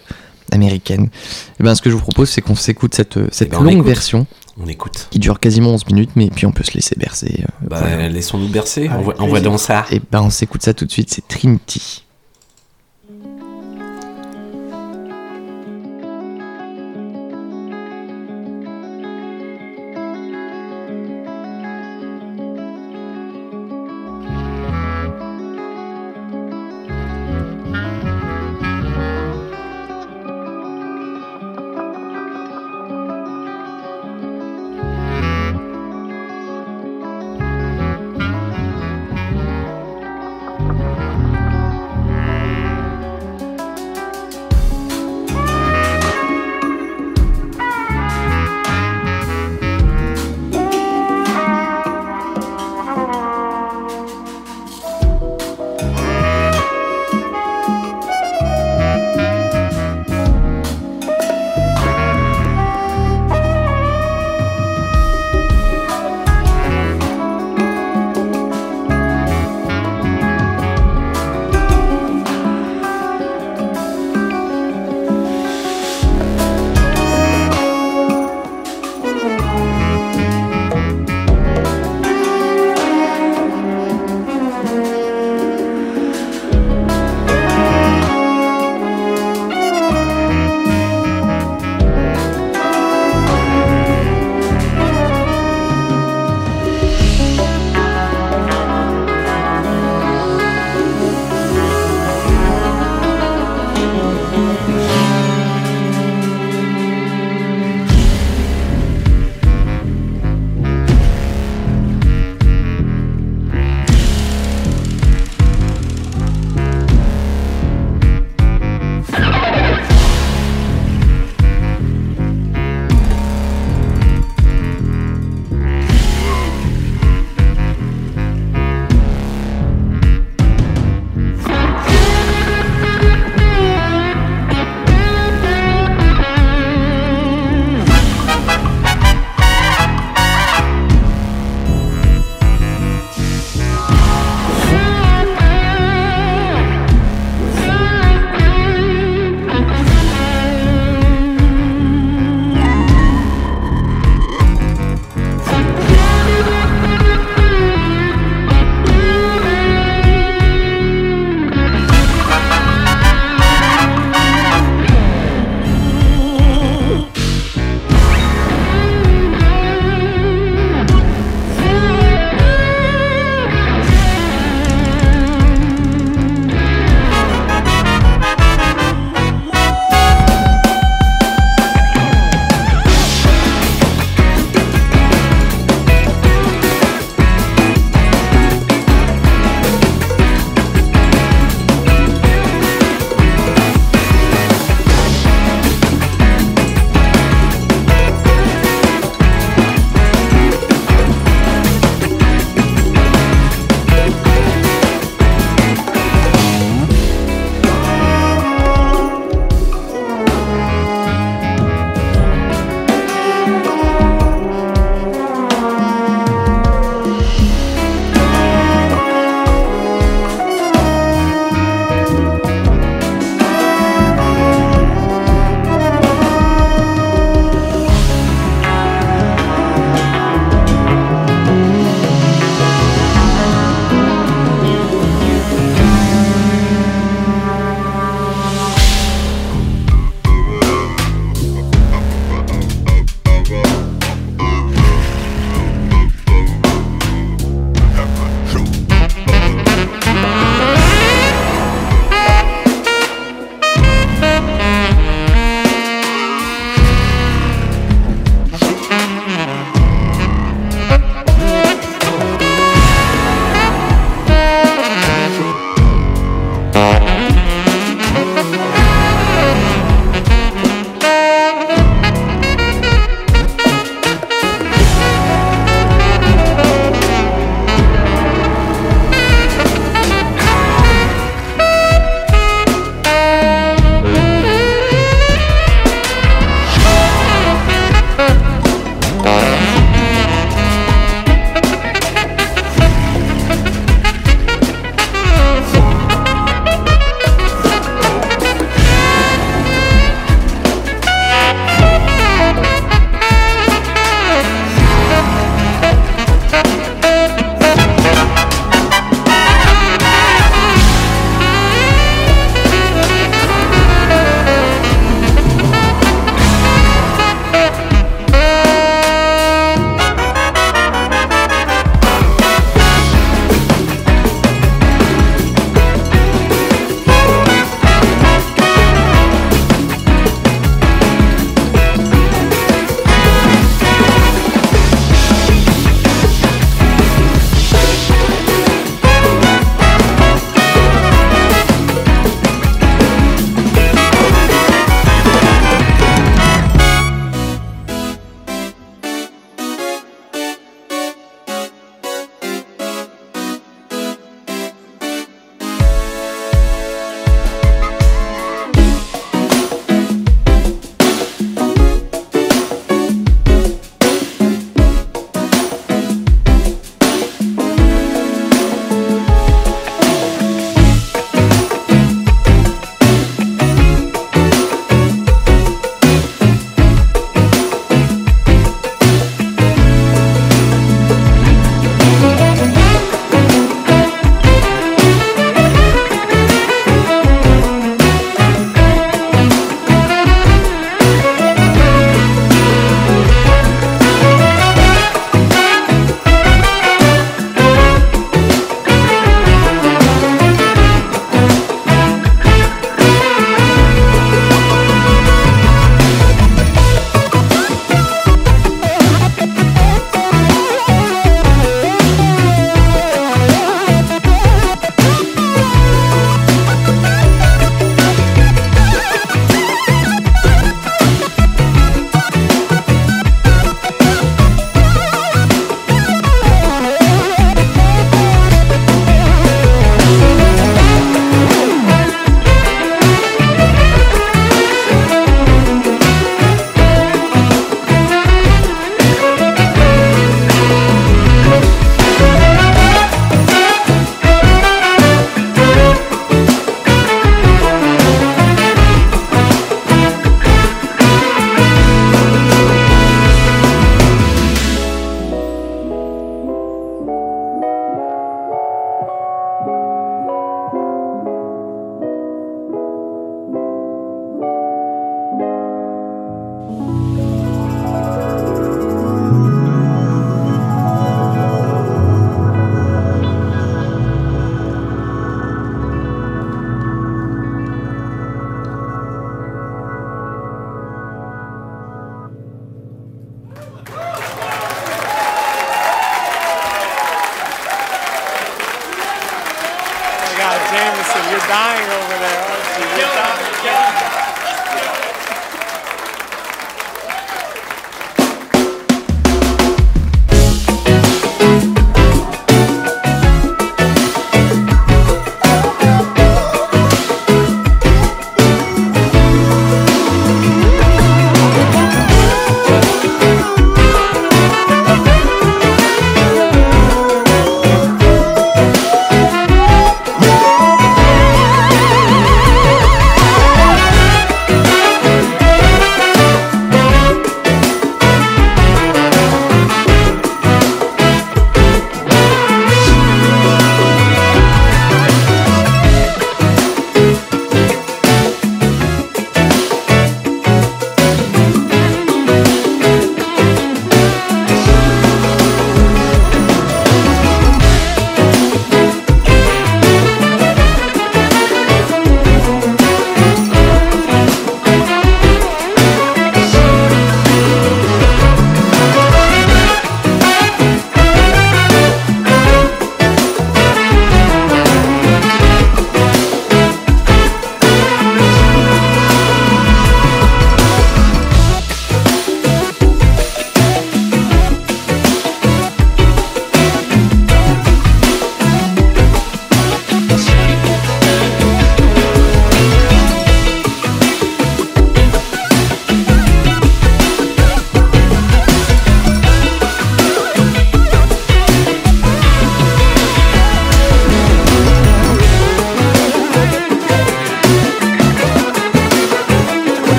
américaine. Et ben, ce que je vous propose, c'est qu'on s'écoute cette, euh, cette ben, on longue version On écoute. qui dure quasiment 11 minutes, mais puis on peut se laisser bercer. euh, Bah, voilà. laissons-nous bercer. Avec On voit, on voit dans ça. Et ben, on s'écoute ça tout de suite, c'est Trinity.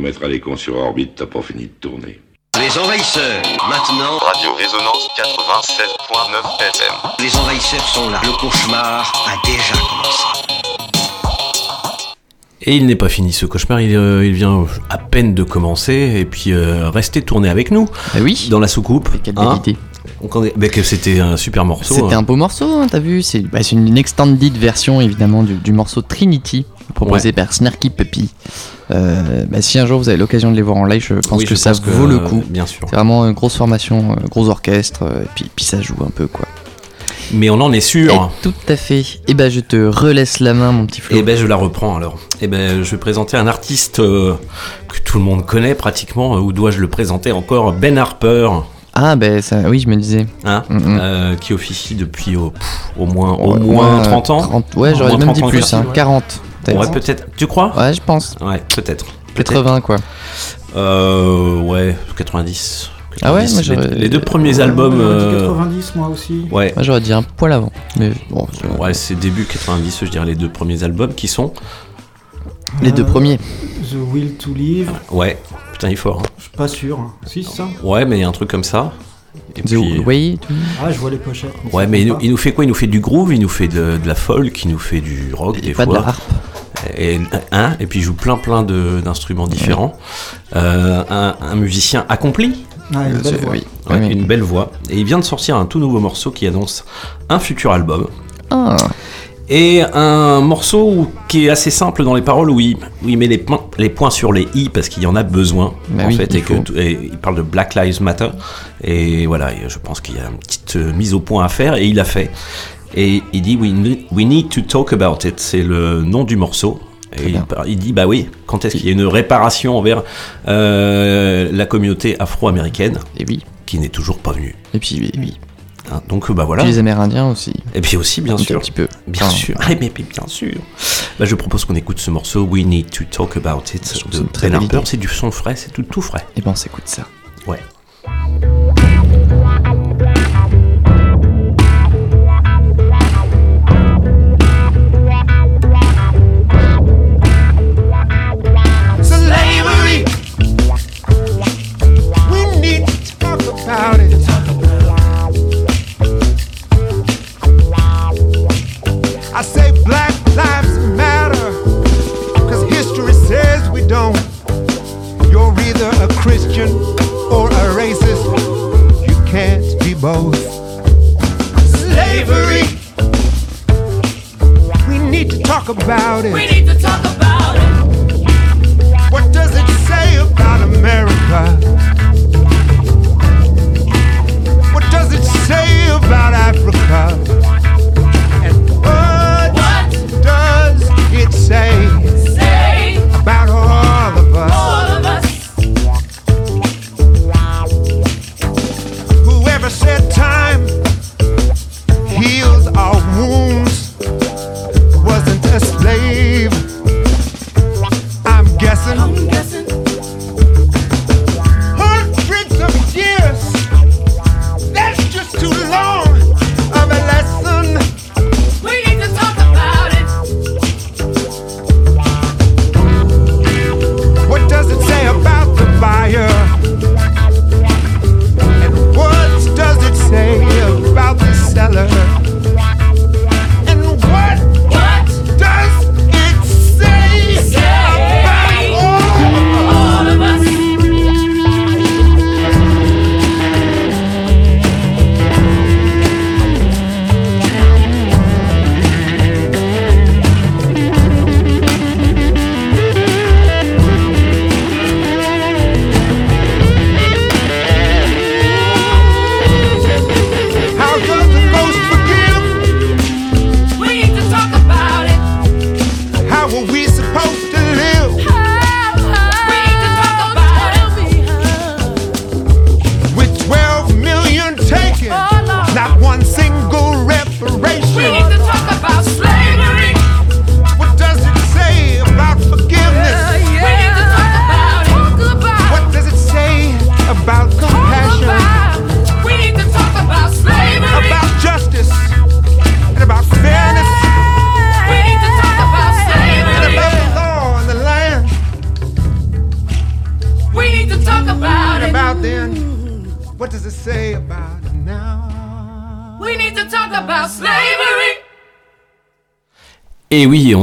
Quand on mettra les cons sur orbite, t'as pas fini de tourner. Les envahisseurs, maintenant. Radio Résonance 96.9 FM. Les envahisseurs sont là. Le cauchemar a déjà commencé. Et il n'est pas fini ce cauchemar, il, euh, il vient à peine de commencer, et puis euh, restez tourné avec nous. oui. Dans la soucoupe. quelle hein. c'était un super morceau. C'était hein. un beau morceau, hein, t'as vu C'est bah, c'est une extended version évidemment du, du morceau Trinity proposé par Snarky Puppy. Euh, bah, si un jour vous avez l'occasion de les voir en live, je pense Oui, que je ça pense que, vaut le euh, coup. bien sûr. C'est vraiment une grosse formation, euh, gros orchestre, euh, et puis, puis ça joue un peu quoi. Mais on en est sûr. Et tout à fait. Et ben je te relaisse la main mon petit Flo. Et ben je la reprends alors. Et ben je vais présenter un artiste euh, que tout le monde connaît pratiquement. Où dois-je le présenter encore Ben Harper. Ah ben ça, oui je me disais. Hein, Mm, euh, qui officie depuis oh, pff, au moins, au Ouais, moins ouais, 30 ans. 30 ouais, Au j'aurais même 30 dit plus, facile, hein, ouais. 40 peut-être. Ouais, peut-être. Tu crois Ouais, je pense. Ouais, peut-être. 80 quoi. Euh, ouais, 90. Ah ouais, 90. moi, les, les deux premiers Ouais, albums. j'aurais dit euh, 90 moi aussi. Ouais. Moi j'aurais dit un poil avant. Mais bon, Ouais, c'est début 90, je dirais, les deux premiers albums qui sont. les deux Euh, premiers. The Will to Live, Ouais, putain, il est fort. hein. je suis pas sûr. hein. Si, c'est ça Ouais, mais il y a un truc comme ça. Et The puis- Way. tout- Ah, je vois les pochettes. mais Ouais, mais il nous, pas. il nous fait quoi? Il nous fait du groove, il nous fait de, de la folk, il nous fait du rock des pas de fois. la harpe. Et, hein, et puis il joue plein plein de- d'instruments différents. Euh, un, un musicien accompli. Ah, une belle C'est- voix. oui. Ouais, Oui. Une belle voix. Et il vient de sortir un tout nouveau morceau qui annonce un futur album. Ah, Et un morceau qui est assez simple dans les paroles où il, où il met les, points- les points sur les i parce qu'il y en a besoin Bah en oui, fait il et, que faut. tout- et il parle de Black Lives Matter. Et voilà je pense qu'il y a une petite euh, mise au point à faire et il a fait. Et il dit we need, we need to talk about it. C'est le nom du morceau. Et il, dit bah oui quand est-ce qu'il y a une réparation envers euh, la communauté afro-américaine et oui. qui n'est toujours pas venue? Et puis, puis, Hein, donc bah voilà puis les Amérindiens aussi. et puis aussi, bien Un sûr. petit peu. Bien Enfin, sûr. Ah, mais, mais bien sûr. Bah, je propose qu'on écoute ce morceau We Need to Talk About It de Ben Harper. C'est du son frais, c'est tout, tout frais. Et ben on s'écoute ça. Ouais. Both. Slavery. We need to talk about it. We need to talk about it. What does it say about America? What does it say about Africa?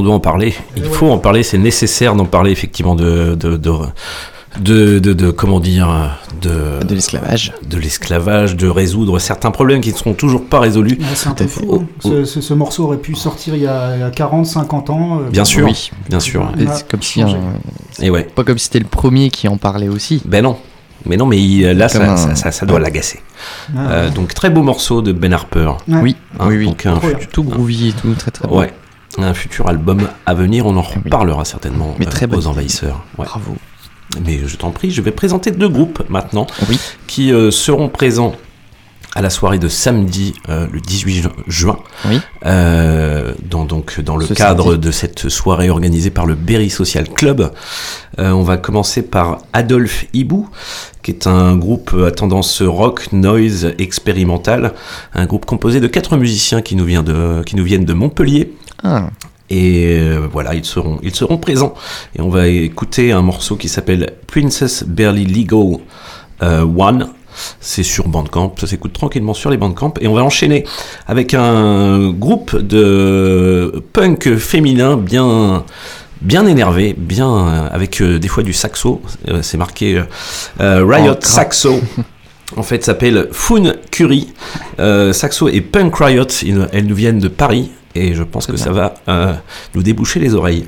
Doit en parler. Il faut en parler, c'est nécessaire d'en parler effectivement de de, de, de, de- de- comment dire de de l'esclavage, de l'esclavage, de résoudre certains problèmes qui ne seront toujours pas résolus. C'est un peu fou. hein. Ce, ce- ce morceau aurait pu sortir il y a, il y a 40, 50 ans. euh, Bien sûr, Oui. bien sûr. Et c'est comme si un- Et ouais. pas comme si c'était le premier qui en parlait aussi. Ben non. Mais non, mais il- là, ça, un- ça, ça- ça doit l'agacer. Ah, Euh, ouais. donc, très beau morceau de Ben Harper. Ouais. Oui, Hein, oui, oui. donc un Tout groovy et tout, très très. Ouais. Un futur album à venir, on en Oui. reparlera certainement Mais euh, très aux envahisseurs. Ouais. Bravo. Mais je t'en prie, je vais présenter deux groupes maintenant Oui. qui euh, seront présents à la soirée de samedi euh, le 18 ju- juin. Oui. Euh, dans, donc, dans le Ce cadre samedi. de cette soirée organisée par le Berry Social Club. Euh, on va commencer par Adolphe Hibou, qui est un groupe à tendance rock, noise, expérimental. Un groupe composé de quatre musiciens qui nous, vient de, qui nous viennent de Montpellier. Ah, Et euh, voilà, ils seront, ils seront présents. Et on va écouter un morceau qui s'appelle Princess Barely Legal euh, One. C'est sur Bandcamp, ça s'écoute tranquillement sur les Bandcamp. Et on va enchaîner avec un groupe de punk féminin bien, bien énervé, bien euh, avec des fois du saxo. C'est marqué Riot Oh. Saxo. En fait, s'appelle Foon Curie. Euh, Saxo et Punk Riot, ils- elles nous viennent de Paris. Et je pense que ça va euh, nous déboucher les oreilles.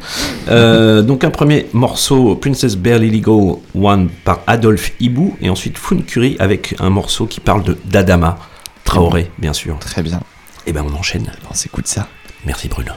Euh, donc un premier morceau, Princess Barely Legal One par Adolphe Hibou. Et ensuite Foon Curie avec un morceau qui parle de d'Adama Traoré, bien sûr. très bien. Et ben on enchaîne. On s'écoute ça. Merci Bruno.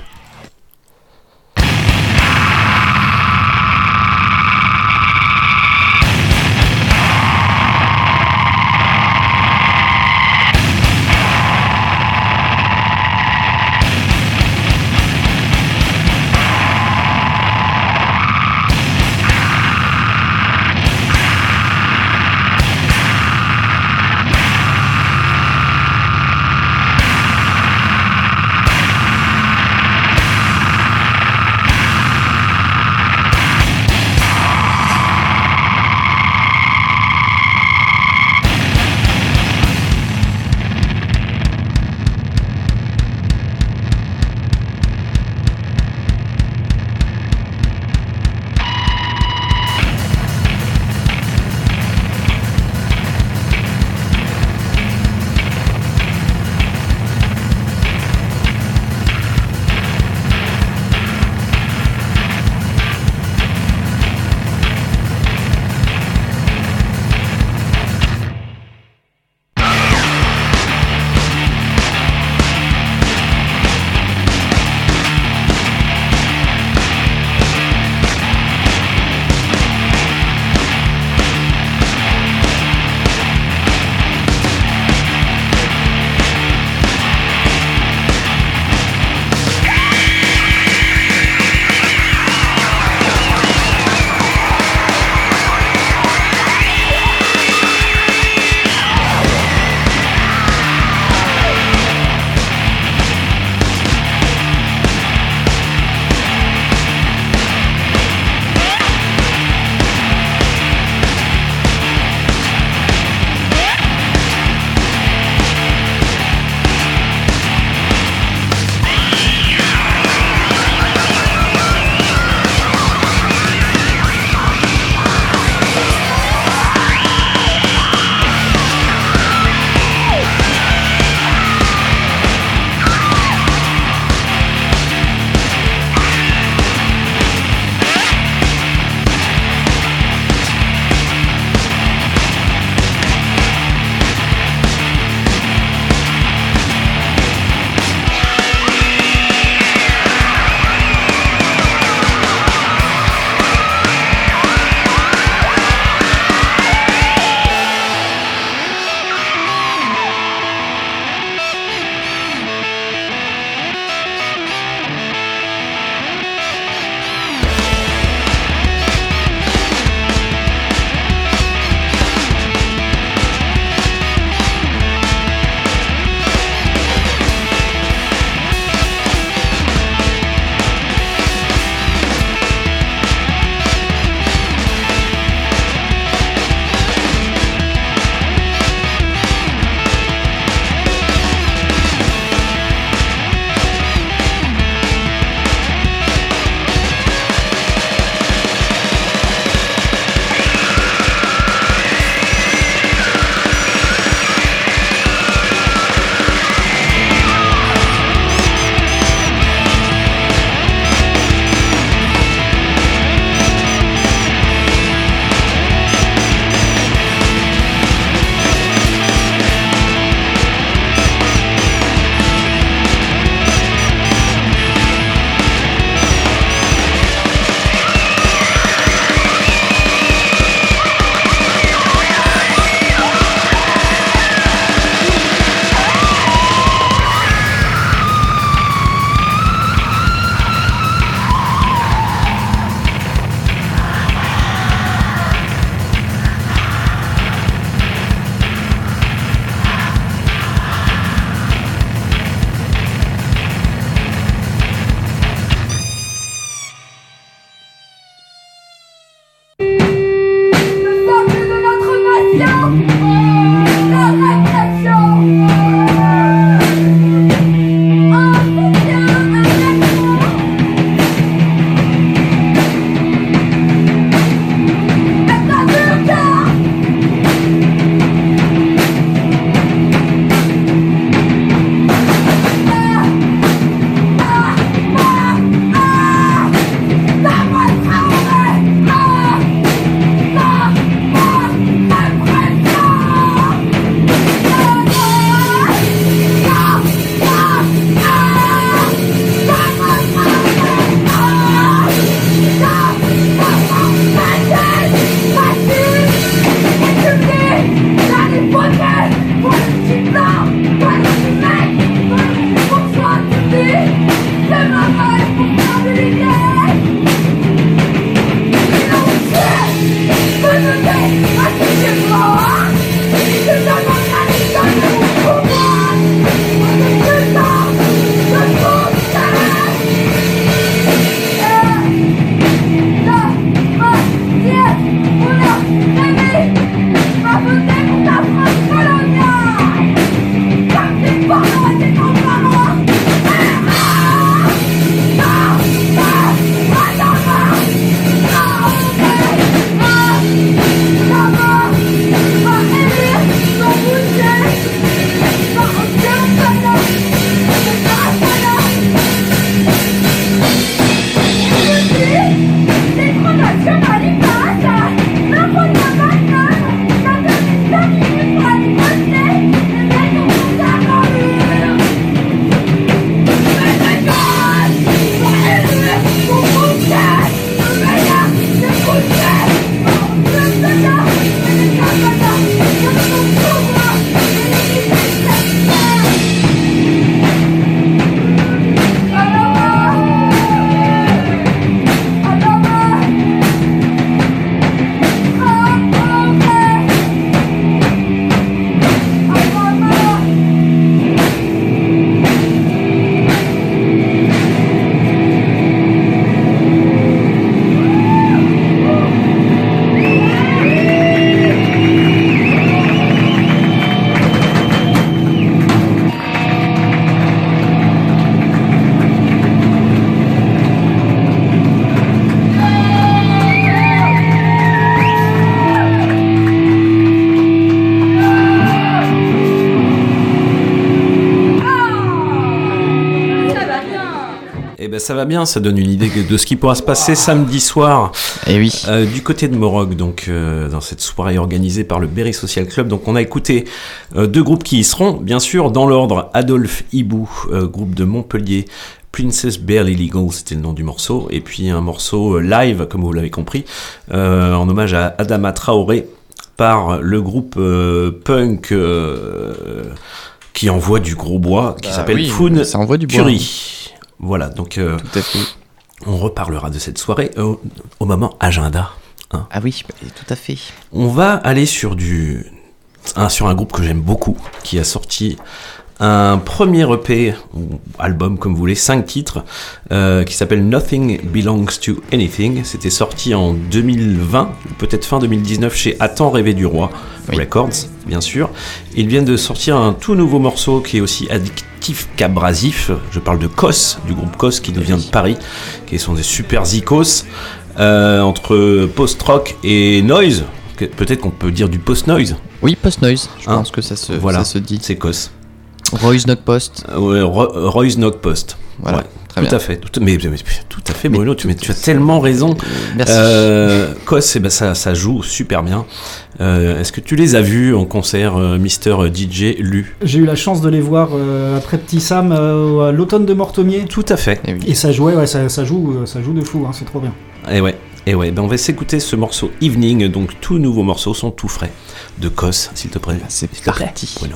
Ça va bien, ça donne une idée de ce qui pourra se passer samedi soir. Et oui. Euh, du côté de Morog, donc euh, dans cette soirée organisée par le Berry Social Club. Donc on a écouté euh, deux groupes qui y seront, bien sûr, dans l'ordre Adolphe Hibou, groupe de Montpellier. Princess Barely Legal, c'était le nom du morceau, et puis un morceau live, comme vous l'avez compris, euh, en hommage à Adama Traoré par le groupe euh, punk euh, qui envoie du gros bois, qui Bah s'appelle oui, Foon ça Voilà, donc euh, on reparlera de cette soirée au, au moment agenda. hein. Ah oui, bah, tout à fait. On va aller sur du un, sur un groupe que j'aime beaucoup qui a sorti un premier EP ou album comme vous voulez, cinq titres euh, qui s'appelle Nothing Belongs to Anything. C'était sorti en 2020, peut-être fin 2019 chez Attends rêver du roi Records, bien sûr. Ils viennent de sortir un tout nouveau morceau qui est aussi qu'abrasif. Je parle de Kos, du groupe Kos qui nous vient de Paris, qui sont des super zikos euh, entre post-rock et noise. Peut-être qu'on peut dire du post-noise. Oui, post-noise, je Hein pense que ça se, Voilà, ça se dit. C'est Kos. Roy's Knock Post. Euh, Roy's Knock Post. Voilà, Ouais, très tout bien. à fait. Tout, mais, mais- tout à fait, Bruno. Tu, mais tu as tellement raison. Merci. Euh, Kos, eh ben, ça, ça joue super bien. Euh, Est-ce que tu les as vus en concert, euh, Mister DJ Lu? J'ai eu la chance de les voir euh, après Petit Sam euh, à l'automne de Mortomier. Tout à fait. Et ça jouait, ouais, ça, ça joue, euh, ça joue de fou, hein, c'est trop bien. Et ouais. Et ouais, ben on va s'écouter ce morceau Evening, donc tout nouveau morceau, sont tout frais, de Kos, s'il te plaît. C'est parti. Bruno.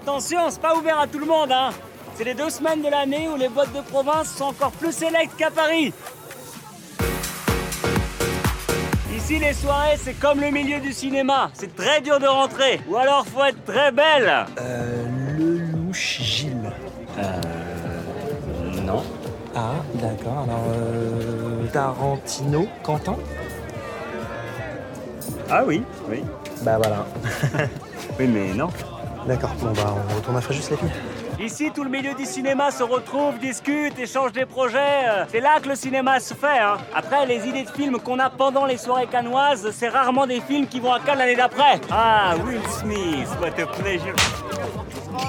Attention, c'est pas ouvert à tout le monde, hein. C'est les deux semaines de l'année où les boîtes de province sont encore plus sélectes qu'à Paris. Ici, les soirées, c'est comme le milieu du cinéma. C'est très dur de rentrer. Ou alors, faut être très belle. Euh, le louche Gilles. Euh. Non. Ah, d'accord. Alors, euh, Tarantino, Quentin? Ah oui, oui. Bah voilà. Oui, mais non. D'accord, bon bah on retourne à Fréjus les filles. Ici, tout le milieu du cinéma se retrouve, discute, échange des projets. C'est là que le cinéma se fait. Hein. Après, les idées de films qu'on a pendant les soirées cannoises, c'est rarement des films qui vont à Cannes l'année d'après. Ah, Will Smith, what a pleasure.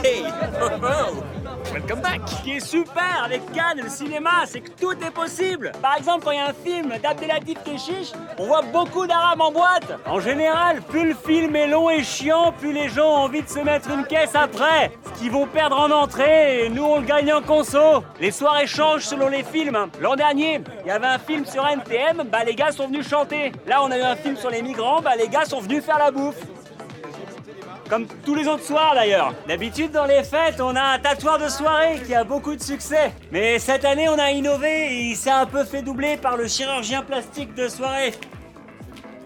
Hey, oh, oh. Welcome back. Ce qui est super avec Cannes le cinéma, c'est que tout est possible. Par exemple, quand il y a un film d'Abdelatif Keshish, on voit beaucoup d'arabes en boîte. En général, plus le film est long et chiant, plus les gens ont envie de se mettre une caisse après. Ce qu'ils vont perdre en entrée, nous on le gagne en conso. Les soirées changent selon les films. L'an dernier, il y avait un film sur NTM, bah les gars sont venus chanter. Là, on a eu un film sur les migrants, bah les gars sont venus faire la bouffe. Comme tous les autres soirs d'ailleurs. D'habitude dans les fêtes, on a un tatoueur de soirée qui a beaucoup de succès. Mais cette année, on a innové et il s'est un peu fait doubler par le chirurgien plastique de soirée.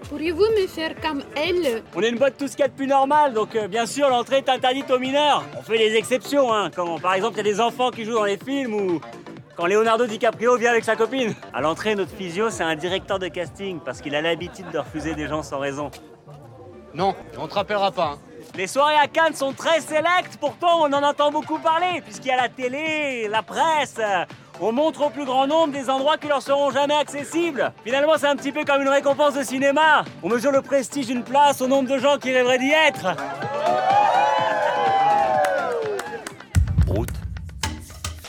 Pourriez-vous me faire comme elle? On est une boîte tout ce qu'il y a de plus normal, donc euh, bien sûr l'entrée est interdite aux mineurs. On fait des exceptions, hein, quand par exemple il y a des enfants qui jouent dans les films ou quand Leonardo DiCaprio vient avec sa copine. À l'entrée, notre physio, c'est un directeur de casting parce qu'il a l'habitude de refuser des gens sans raison. Non, on te rappellera pas. hein. Les soirées à Cannes sont très sélectes, pourtant on en entend beaucoup parler, puisqu'il y a la télé, la presse. On montre au plus grand nombre des endroits qui leur seront jamais accessibles. Finalement, c'est un petit peu comme une récompense de cinéma. On mesure le prestige d'une place au nombre de gens qui rêveraient d'y être.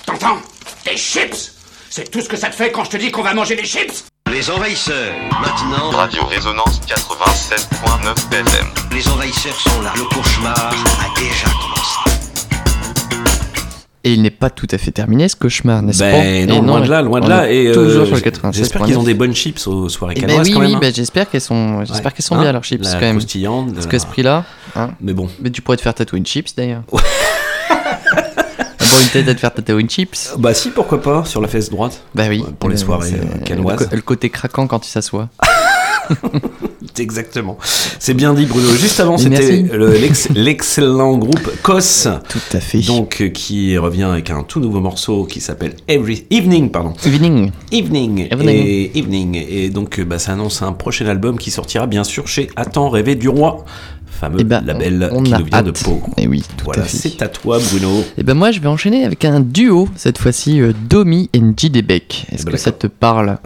T'entends Des chips C'est tout ce que ça te fait quand je te dis qu'on va manger des chips Les envahisseurs. Maintenant, Radio Résonance 87.9 FM. Les envahisseurs sont là. Le cauchemar a déjà commencé. Et il n'est pas tout à fait terminé ce cauchemar, n'est-ce pas Ben Et non, loin de là, loin de là. Et toujours euh, sur le 96. J'espère qu'ils ont des bonnes chips aux soirées Eh ben canoises oui, quand même. oui, hein. ben j'espère qu'elles sont, j'espère Ouais. qu'elles sont Hein bien leurs chips La quand même. Parce la- qu'à ce prix-là, hein. Mais bon. Mais tu pourrais te faire tatouer une chips d'ailleurs. Une tête à te faire tatouer chips? Bah si, pourquoi pas, sur la fesse droite. Bah oui. Pour les soirées euh, canoises. Le, le côté craquant quand tu s'assois. Exactement. C'est bien dit, Bruno. Juste avant, c'était l'excellent groupe Kos. Tout à fait. Donc, euh, qui revient avec un tout nouveau morceau qui s'appelle Every Evening, pardon. Evening. Evening. Evening. Et Evening. Et donc, euh, bah, ça annonce un prochain album qui sortira bien sûr chez Attends rêver du roi. Fameux Eh ben, label on qui nous vient de. Pau. Et oui, tout voilà, c'est à toi, Bruno. Et ben moi je vais enchaîner avec un duo, cette fois-ci euh, Domi et J. Beck. Est-ce ben que ça te parle?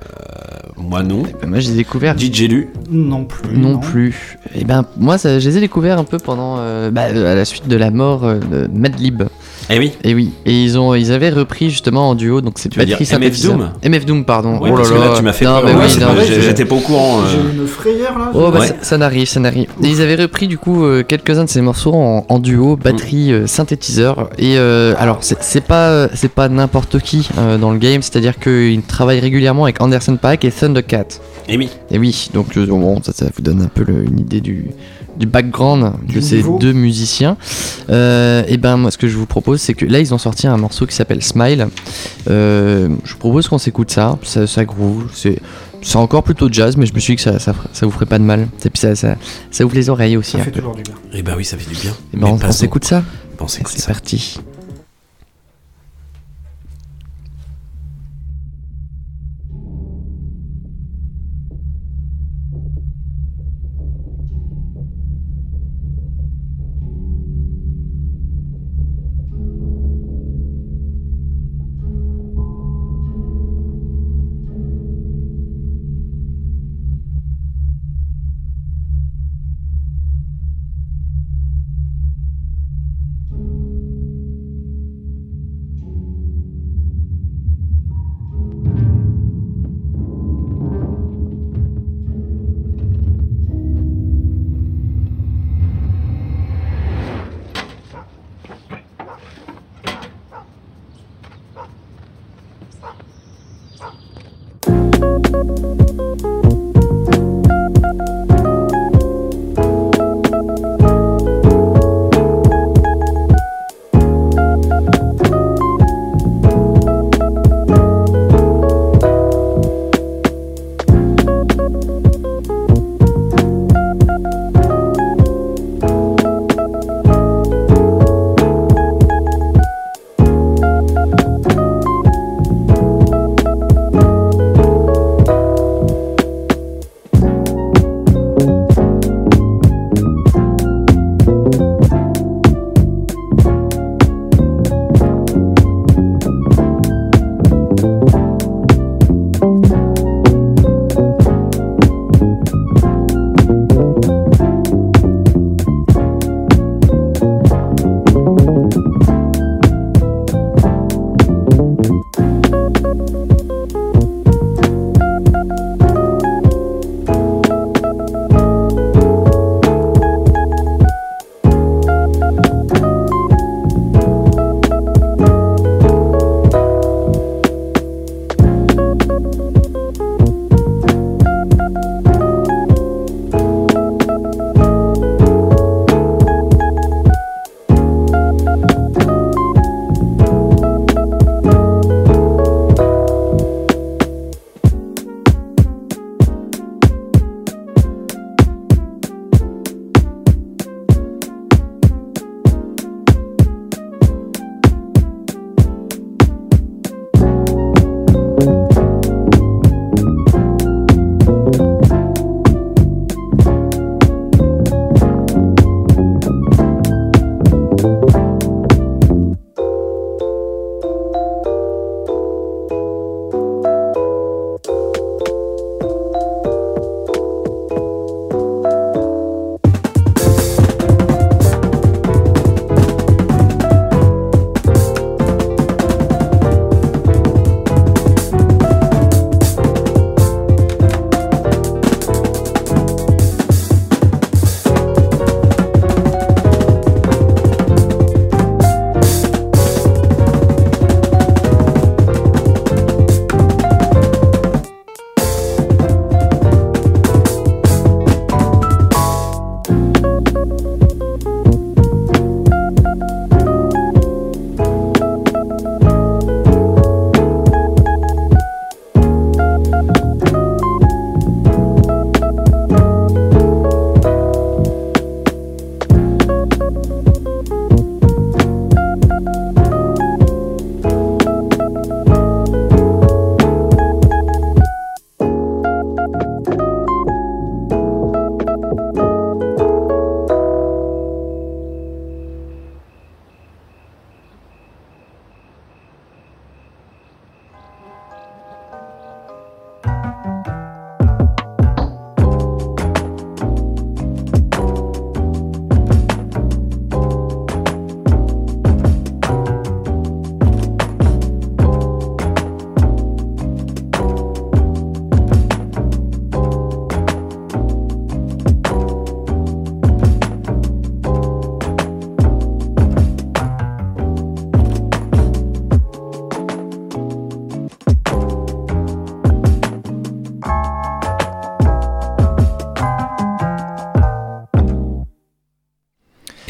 Moi non. Eh ben, moi je les ai découverts. DJ Lu Non plus. Non, plus. Et ben moi ça, je les ai découverts un peu pendant euh, bah, à la suite de la mort euh, de Madlib. Eh oui. Et oui. Et ils ont ils avaient repris justement en duo donc c'est batterie MF synthétiseur. Doom MF Doom pardon. Ouais, oh là parce que là, là. tu m'as fait Non, peur. mais oui, j'étais pas au courant. euh. J'ai une frayeur là. Oh bah Ouais. ça, ça n'arrive, ça n'arrive. Et ils avaient repris du coup euh, quelques-uns de ces morceaux en, en duo, batterie, euh, synthétiseur. Et euh, alors c'est c'est pas c'est pas n'importe qui euh, dans le game, c'est-à-dire qu'ils travaillent régulièrement avec Anderson Paak et Thundercat. Et oui. Et oui, donc euh, bon, ça, ça vous donne un peu le- une idée du, du background de ces niveau. deux musiciens. Euh, et ben moi ce que je vous propose c'est que là ils ont sorti un morceau qui s'appelle Smile. Euh, je vous propose qu'on s'écoute ça, ça, ça groove, c'est c'est encore plutôt jazz, mais je me suis dit que ça, ça, vous ferait pas de mal. Et puis ça, ça, ça ouvre les oreilles aussi Ça un fait peu. toujours du bien. Eh ben oui, ça fait du bien. Et ben, on, s'écoute ça C'est ça. parti.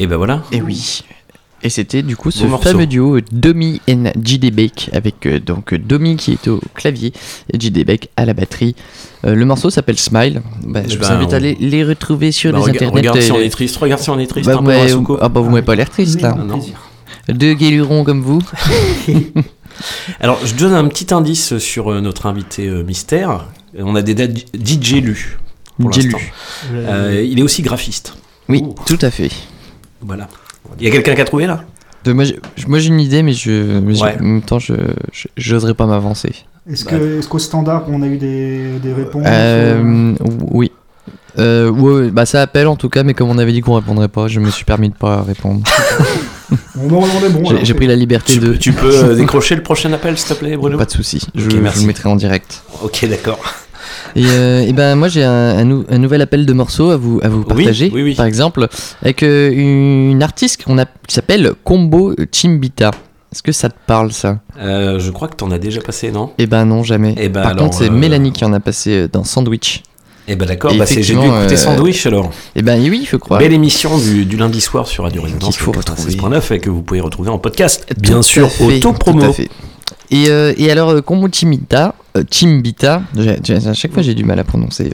Et ben voilà. Et oui. Et c'était du coup ce fameux duo euh, Domi et JD Beck avec euh, donc euh, Domi qui est au clavier et JD Beck à la batterie. Euh, le morceau s'appelle Smile. Bah, je Eh vous ben, invite on- à les, les retrouver sur Bah, les internets. regarde si euh, on est triste, regarde si on est triste. bah, ouais, ah bah vous m'avez pas l'air triste là. Ah, non. Deux guélurons comme vous. Alors, je donne un petit indice sur euh, notre invité euh, mystère. On a des dates DJ Lu. Pour DJ. Lu. Euh, il est aussi graphiste. Oui, tout à fait. Voilà. Il y a quelqu'un qui a trouvé là? De- moi, j'ai- une idée, mais, je, mais j'ai- Ouais. en même temps, je j'oserais pas m'avancer. Est-ce Bah. que- est-ce qu'au standard, on a eu des, des réponses Euh, oui. Euh, ouais, bah ça appelle en tout cas, mais comme on avait dit qu'on répondrait pas, je me suis permis de pas répondre. Bon. J'ai- pris la liberté tu, de. peux- tu peux euh, décrocher le prochain appel, s'il te plaît, Bruno? Pas de souci. Je, je le mettrai en direct. Ok, d'accord. Et, euh, et ben moi j'ai un, un nou- un nouvel appel de morceaux à vous à vous Oui, partager. oui, oui. Par exemple avec euh, une artiste qu'on a qui s'appelle Combo Chimbita. Est-ce que ça te parle ça? Euh, je crois que t'en as déjà passé, non? Eh ben non jamais. Eh ben Par alors, contre c'est euh, Mélanie qui en a passé dans Sandwich. Eh ben d'accord, Et bah, j'ai dû écouter Sandwich alors. Eh ben oui, je crois. Belle émission du, du lundi soir sur Radio Résonance Qu'il faut 96.9 et que vous pouvez retrouver en podcast. Bien Tout sûr, auto-promo. tout à fait. Et, euh, et alors, euh, Combo Chimbita, euh, Chimbita, à chaque fois j'ai du mal à prononcer.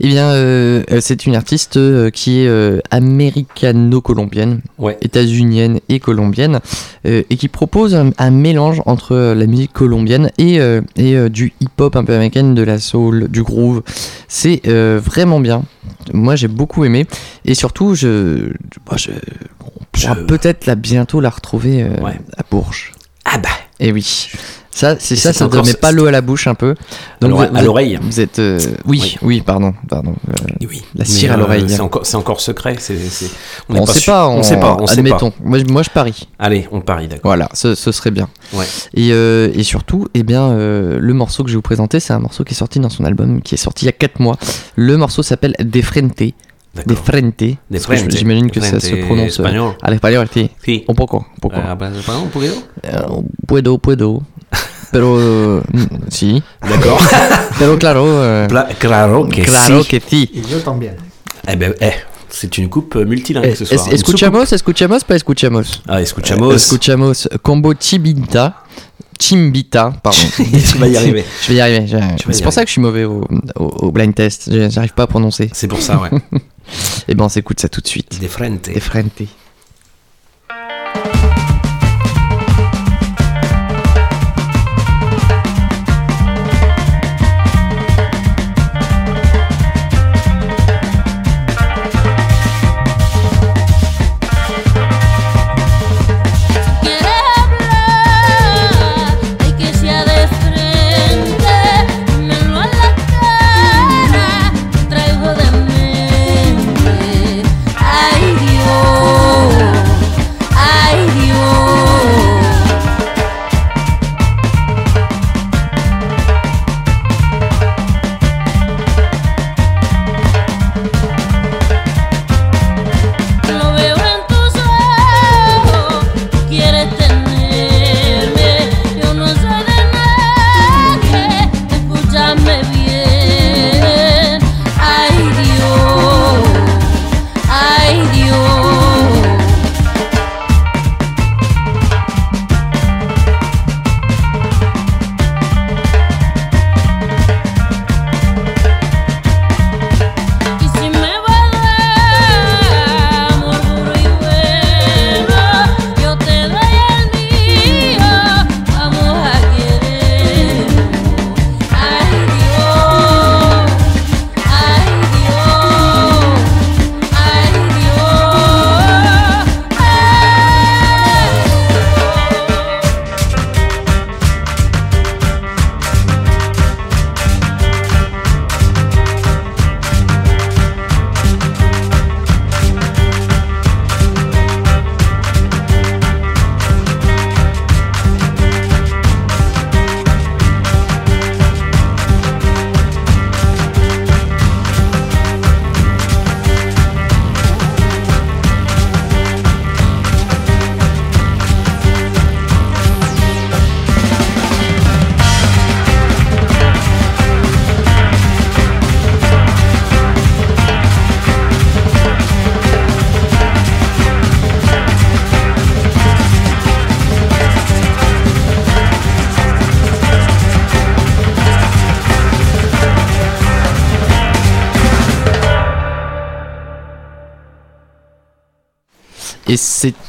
eh bien, euh, c'est une artiste euh, qui est euh, américano-colombienne, Ouais. états-unienne et colombienne, et qui propose un, un mélange entre la musique colombienne et, et du hip-hop un peu américain, de la soul, du groove. C'est vraiment bien. Moi, j'ai beaucoup aimé. Et surtout, je, bon, je- on pourra Je- peut-être la, bientôt la retrouver à Bourges. Ah bah Et oui. Ça, c'est ça, ça te encore met pas l'eau à la bouche un peu. À l'oreille- vous- à vous- l'oreille. Vous êtes. euh, oui, oui, pardon. pardon euh, Oui. La cire à euh, l'oreille. C'est encore, c'est encore secret. On, n'est sait pas, On sait pas. On sait admettons. pas. Moi, je- moi, je parie. Allez, on parie, d'accord. Voilà, ce, ce serait bien. Ouais. Et, euh, et surtout, eh bien, le morceau que je vais vous présenter, c'est un morceau qui est sorti dans son album, qui est sorti il y a 4 mois. Le morceau s'appelle De Frente. De Frente. Que. J'imagine que ça se prononce euh, espagnol. à l'espagnol. sí. Sí. Un poco, un poco. Euh, hablas español un poquito? Eh, puedo, puedo. Pero euh, mm, si. D'accord. Pero claro. euh, Pla- claro que claro sí. que sí. Et yo también. Eh ben, eh, c'est une coupe euh, multilingue Eh, ce soir. es- escuchamos, escuchamos, pas escuchamos? Ah, escuchamos. Eh, escuchamos Combo Chibita. Chimbita, pardon. Tu vas y arriver. Je vais y arriver. y C'est pour arriver. ça que je suis mauvais au, au- au blind test. Je- J'arrive pas à prononcer. C'est pour ça, ouais. Et ben on s'écoute ça tout de suite. De Frente. De Frente.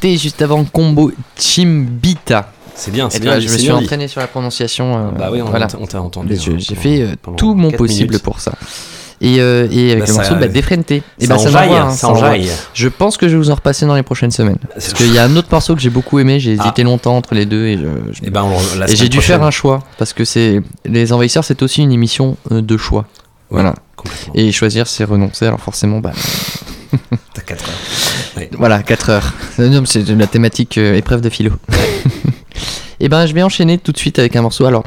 C'était juste avant combo Chimbita. C'est bien, c'est bien dit, je me suis bien dit. entraîné sur la prononciation. euh, Bah oui, on voilà. t'a- entendu, Je- hein, J'ai pendant- fait euh, tout mon possible minutes. pour ça. Et, euh, et avec Bah, le ça- morceau bah, Defrente. Et ça bah, ça enjaille, m'envoie, hein, ça enjaille. Je pense que je vais vous en repasser dans les prochaines semaines. Parce qu'il y a un autre morceau que j'ai beaucoup aimé, j'ai hésité Ah. longtemps entre les deux et, je, je- Et ben, j'ai semaine dû faire un choix. Parce que c'est Les Envahisseurs, c'est aussi une émission euh, de choix. Voilà. complètement. Et choisir, c'est renoncer. Alors forcément, bah. T'as 4 heures. Voilà, 4 heures. C'est la thématique euh, épreuve de philo. Et ben, je vais enchaîner tout de suite avec un morceau. Alors,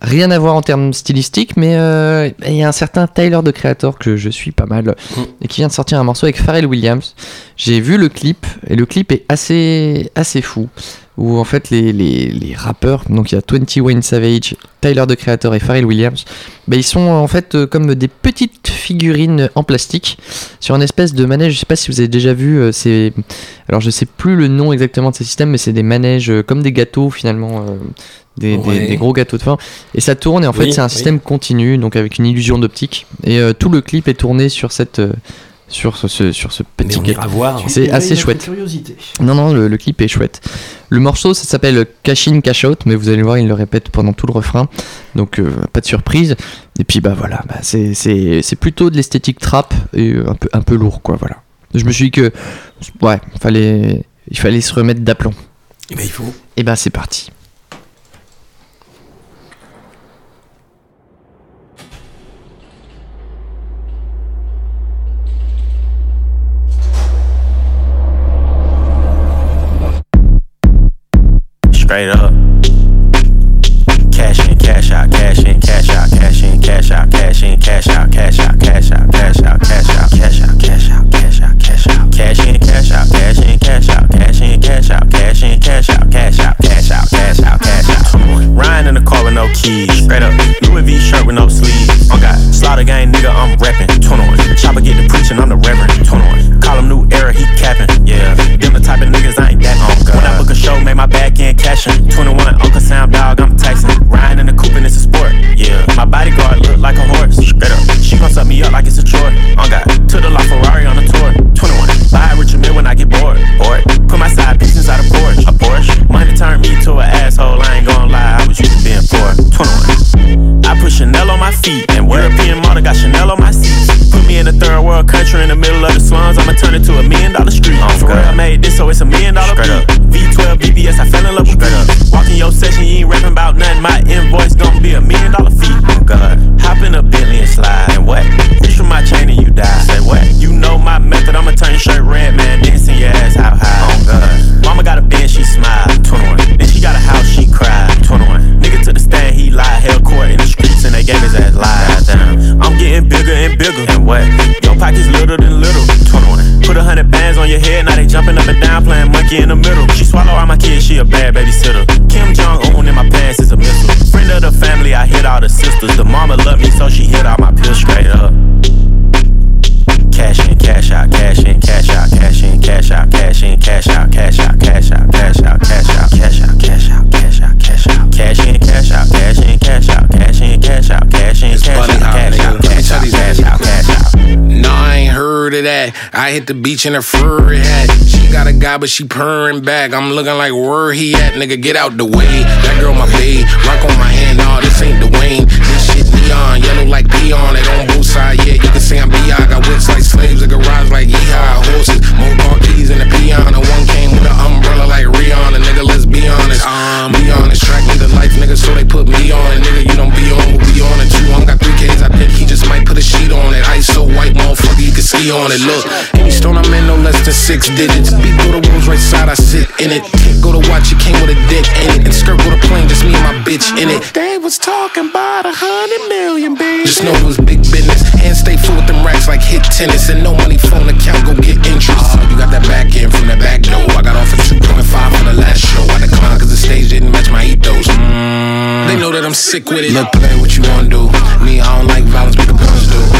rien à voir en termes stylistiques, mais euh, il y a un certain Tyler de Creator que je suis pas mal et qui vient de sortir un morceau avec Pharrell Williams. J'ai vu le clip et le clip est assez, assez fou. Où en fait, les, les, les rappeurs, donc il y a 21 Savage, Tyler de Creator et Pharrell Williams, bah, ils sont en fait euh, comme des petites figurines en plastique sur une espèce de manège. Je sais pas si vous avez déjà vu, euh, c'est alors je sais plus le nom exactement de ces systèmes, mais c'est des manèges comme des gâteaux finalement, euh, des, des- Ouais. des gros gâteaux de fin. Et ça tourne et en fait Oui, c'est un oui. système continu, donc avec une illusion d'optique. Et euh, tout le clip est tourné sur cette euh, sur ce, ce- sur ce petit on voir. C'est assez chouette. curiosité. Non, non, le, le clip est chouette. Le morceau, ça s'appelle Cash In, Cash Out, mais vous allez voir, il le répète pendant tout le refrain. Donc, euh, pas de surprise. Et puis, bah voilà, bah, c'est- c'est c'est plutôt de l'esthétique trap et un peu, un peu lourd, quoi, voilà. Je me suis dit que, ouais, fallait, il fallait se remettre d'aplomb. Et ben, il faut. Et bah, c'est parti. Straight up. Cash in, cash out, cash in, cash out, cash in, cash out, cash in, cash out, cash out, cash out, cash out, cash out, cash out, cash out, cash out, cash out, cash in, cash out, cash in, cash out, cash in, cash out, cash in, cash out, cash out, cash out, cash out, cash out. Riding in the car with no keys. Straight up. Louis V shirt with no sleeves. On God. Slaughter gang nigga, I'm reppin'. 21. Chopper get to preaching, I'm the reverend. 21. Call him new era, he capping. Yeah. Them the type of niggas I ain't that on God. I book a show, make my back end cashin'. 21. Uncle Sound dog, I'm Tyson. Riding in the coupe and it's a sport. Yeah. My bodyguard look like a horse. Straight up. She gon' suck me up like it's a chore. On God. To the La Ferrari on a tour. 21. Buy a Richard Mille when I get bored. Bored. Put my side piece out of Porsche. A Porsche. Money turned me to an asshole. I ain't gon' lie. I was used to being poor. 21. I put Chanel on my feet. And European model got Chanel on my seats. In a third world country in the middle of the slums. I'ma turn it to a million dollar street. Oh, for real, I made this, so it's a million dollar beat. V12 VBS, I fell in love with beat. Walk in your session, you ain't rapping about nothing. My invoice gon' be a million dollar fee. Oh God. Hop in a and slide. And what? Reach for my chain and you die. Say what? You know my method, I'ma turn your shirt red, man. Then send your ass out high. Oh God. Mama got a Benz, she smiled. 21. Then she got a house, she cried. 21. Nigga to the stand, he lied. Hell court in the streets and they gave his ass lies. I'm getting bigger and bigger. And what? Your pockets little than little. 21. Put a hundred bands on your head, now they jumping up and down, playing monkey in the middle. She swallow all my kids, she a bad babysitter. Kim Jong Un in my pants is a missile. Friend of the family, I hit all the sisters. The mama love me, so she hit all my pills straight up. Cash in, cash out, cash in, cash out, cash in, cash out, cash in, cash out, cash out, cash out, cash out, cash out, cash out, cash out, cash out, cash out, cash in, cash out, cash in, cash out, cash in, cash out, cash in, cash out, cash out, cash out, cash out, cash out. No, I ain't heard of that. I hit the beach in a furry hat. She got a guy, but she purring back. I'm looking like where he at, nigga. Get out the way. That girl my babe. Rock on my hand, nah, this ain't Dwayne. Neon, yellow like peon. It on both sides, yeah. You can say I'm B.I. Got whips like slaves, a garage like yeehaw. Horses, more car keys in the peon. And one came with an umbrella like Rihanna. Nigga, let's be honest. Um, be honest. Track me the life, nigga, so they put me on it. Nigga, you don't be on, we'll be on it too. I got three kids, I think he just might put a sheet on it. Ice so white, motherfucker, you can ski on it. Look, any stone I'm in, no less than six digits. Beat go to wolves right side, I sit in it. Go to watch, it came with a dick in it. And skirt go to plane, just me and my bitch in it. They was talking about a hundred million, baby. Just know it was big business. And stay full with them racks like hit tennis. And no money phone account, go get interest. You got that back end from that back door. I got off at 2.5 for the last show. I declined cause the stage didn't match my ethos. Mm, they know that I'm sick with it. Look, play what you wanna do. Me, I don't like violence, but the guns do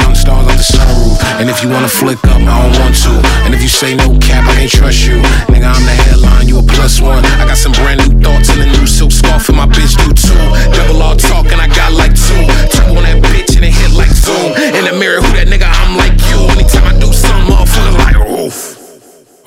counting stars on the sunroof. And if you wanna flick up, I don't want to. And if you say no cap, I ain't trust you. Nigga, I'm the headline, you a plus one. I got some brand new thoughts and a new silk scarf, for my bitch do too. Double R talk, and I got like two. Turbo on that bitch, and it hit like zoom. In the mirror, who that nigga? I'm like you. Anytime I do something, motherfucker, like oof.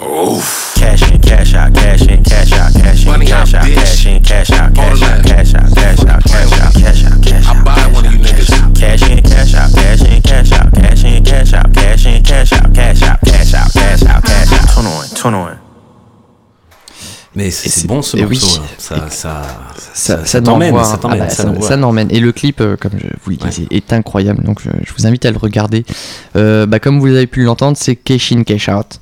Oof. Cash in, cash out, cash in, cash out, cash in, cash out, cash in, cash out, cash out, cash out, cash out, cash out, cash out, cash out. I buy one of you niggas. Cash in. cash out, cash in, cash out, cash in, cash out, cash in, cash out, cash out, cash out, cash out, cash out, 21, 21. Mais c'est bon ce morceau, oui. Hein. ça, ça, ça, ça, t'emmène, ça t'emmène. ça hein. n'emmène. Ah bah, Et le clip, euh, comme je vous le disais, est incroyable, donc je, vous invite à le regarder. Euh, bah, comme vous avez pu l'entendre, c'est Cash in, Cash out.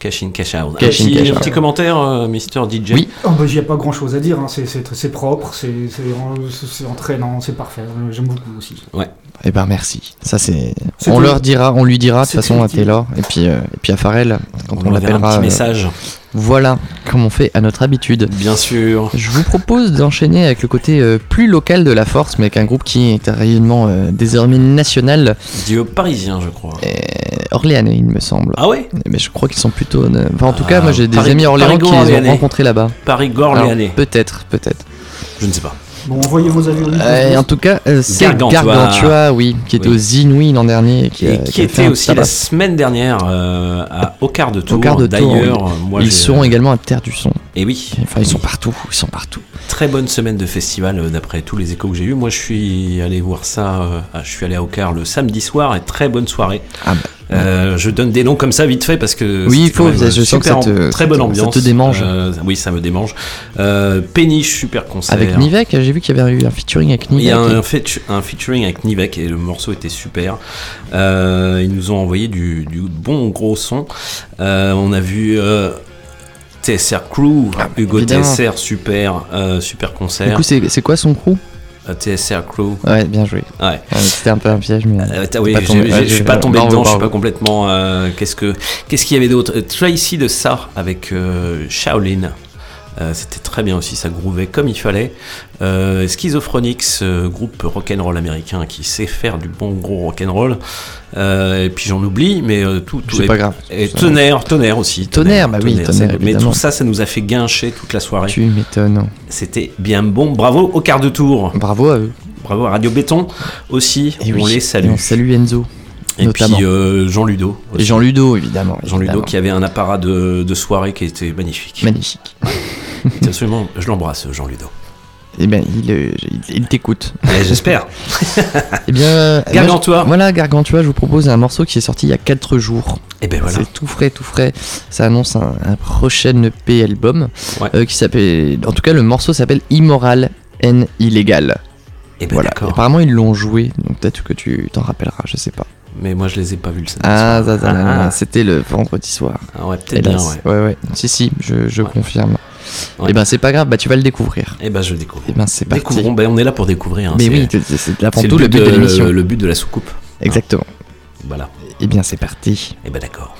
Cash in, cash out. Cash in, cash out. Petit commentaire, euh, Mister DJ. Oui, il n'y a pas grand chose à dire. Hein. C'est propre, c'est entraînant, c'est parfait. J'aime beaucoup aussi. Ouais. Eh ben merci. Ça c'est. On tout. leur dira, on lui dira de toute façon à. Taylor et puis euh, et puis à Pharrell quand On on, l'appellera. petit euh, message. Voilà, comme on fait à notre habitude. Bien sûr. Je vous propose d'enchaîner avec le côté euh, plus local de la force, mais avec un groupe qui est réellement désormais national. Duo parisien, je crois. Orléanais, il me semble. Ah ouais Mais je crois qu'ils sont plutôt. Enfin, en tout cas, moi j'ai des Paris- amis orléanais qui les ont rencontrés là-bas. Paris-Orléanais. Alors, Peut-être, peut-être. Je ne sais pas. Bon, envoyez vos avis au. Euh, en tout cas, euh, c'est Gargantua. Gargantua. oui, qui était Oui. aux Inouïs l'an dernier. Et qui, Et qui était aussi tabac. la semaine dernière euh, à, au quart de tour. Au quart de tour, D'ailleurs, oui. moi ils seront également à Terre du Son. Et oui. Enfin, ils sont partout, ils sont partout. Très bonne semaine de festival euh, d'après tous les échos que j'ai eu. Moi, je suis allé voir ça. euh, ah, je suis allé à Ocar le samedi soir et très bonne soirée. Euh, je donne des noms comme ça vite fait parce que. Oui, il faut, je sens que super ça te- très bonne ça te ambiance. démange. Euh, oui, ça me démange. Euh, Péniche, super concert. Avec Nivek, j'ai vu qu'il y avait eu un featuring avec Il Nivek. y a un, et- un featu- un featuring avec Nivek et le morceau était super. Ils nous ont envoyé du, du bon gros son. On a vu TSR Crew, Hugo Ah, évidemment. TSR, super, super concert. Du coup, c'est quoi son crew? TSR Crew. Ouais, bien joué. Ouais. C'était un peu un piège, mais. Euh, oui, je suis pas tombé bravo, dedans, je suis bravo. pas complètement. euh, qu'est-ce que qu'est-ce qu'il y avait d'autre? Euh, Tracy de ça avec euh, Shaolin. Euh, C'était très bien aussi, ça grouvait comme il fallait. Euh, euh, groupe rock'n'roll américain qui sait faire du bon gros rock'n'roll. Euh, et puis j'en oublie, mais tout, tout est- pas grave. Et tonnerre, tonnerre aussi. Tonnerre, bah oui, ça- tonnerre, mais tout ça, ça nous a fait guincher toute la soirée. Tu m'étonnes. C'était bien bon. Bravo au quart de tour. Bravo à eux. Bravo à Radio Béton aussi. Et on oui, les salue. on salue Enzo. Et notamment. puis euh, Jean Ludo. Et Jean Ludo, évidemment. Jean Ludo qui avait un apparat de, de soirée qui était magnifique. Magnifique. Absolument, je l'embrasse, Jean Ludo. Eh bien, il, euh, il, il t'écoute. Eh, J'espère. Eh bien, Gargantua. moi, je- voilà, Gargantua, je vous propose un morceau qui est sorti il y a 4 jours. Et ben voilà. C'est tout frais, tout frais. Ça annonce un, un prochain EP album Ouais. euh, qui s'appelle. En tout cas, le morceau s'appelle Immoral and Illegal. Et ben voilà. Apparemment, ils l'ont joué, donc peut-être que tu t'en rappelleras, je sais pas. Mais moi je les ai pas vus le samedi Ah, Ah, ah. c'était le vendredi soir. Ah ouais, peut-être bien, ouais. ouais. ouais. Si, si, je, je confirme. Ouais. Et ben, c'est pas grave, bah tu vas le découvrir. Et ben je découvre. Et ben, c'est parti. Découvrons, ben on est là pour découvrir. hein, Mais oui, c'est- avant c'est tout le but de l'émission. Le, but de la soucoupe. Exactement. Voilà. Et bien, c'est parti. Et ben d'accord.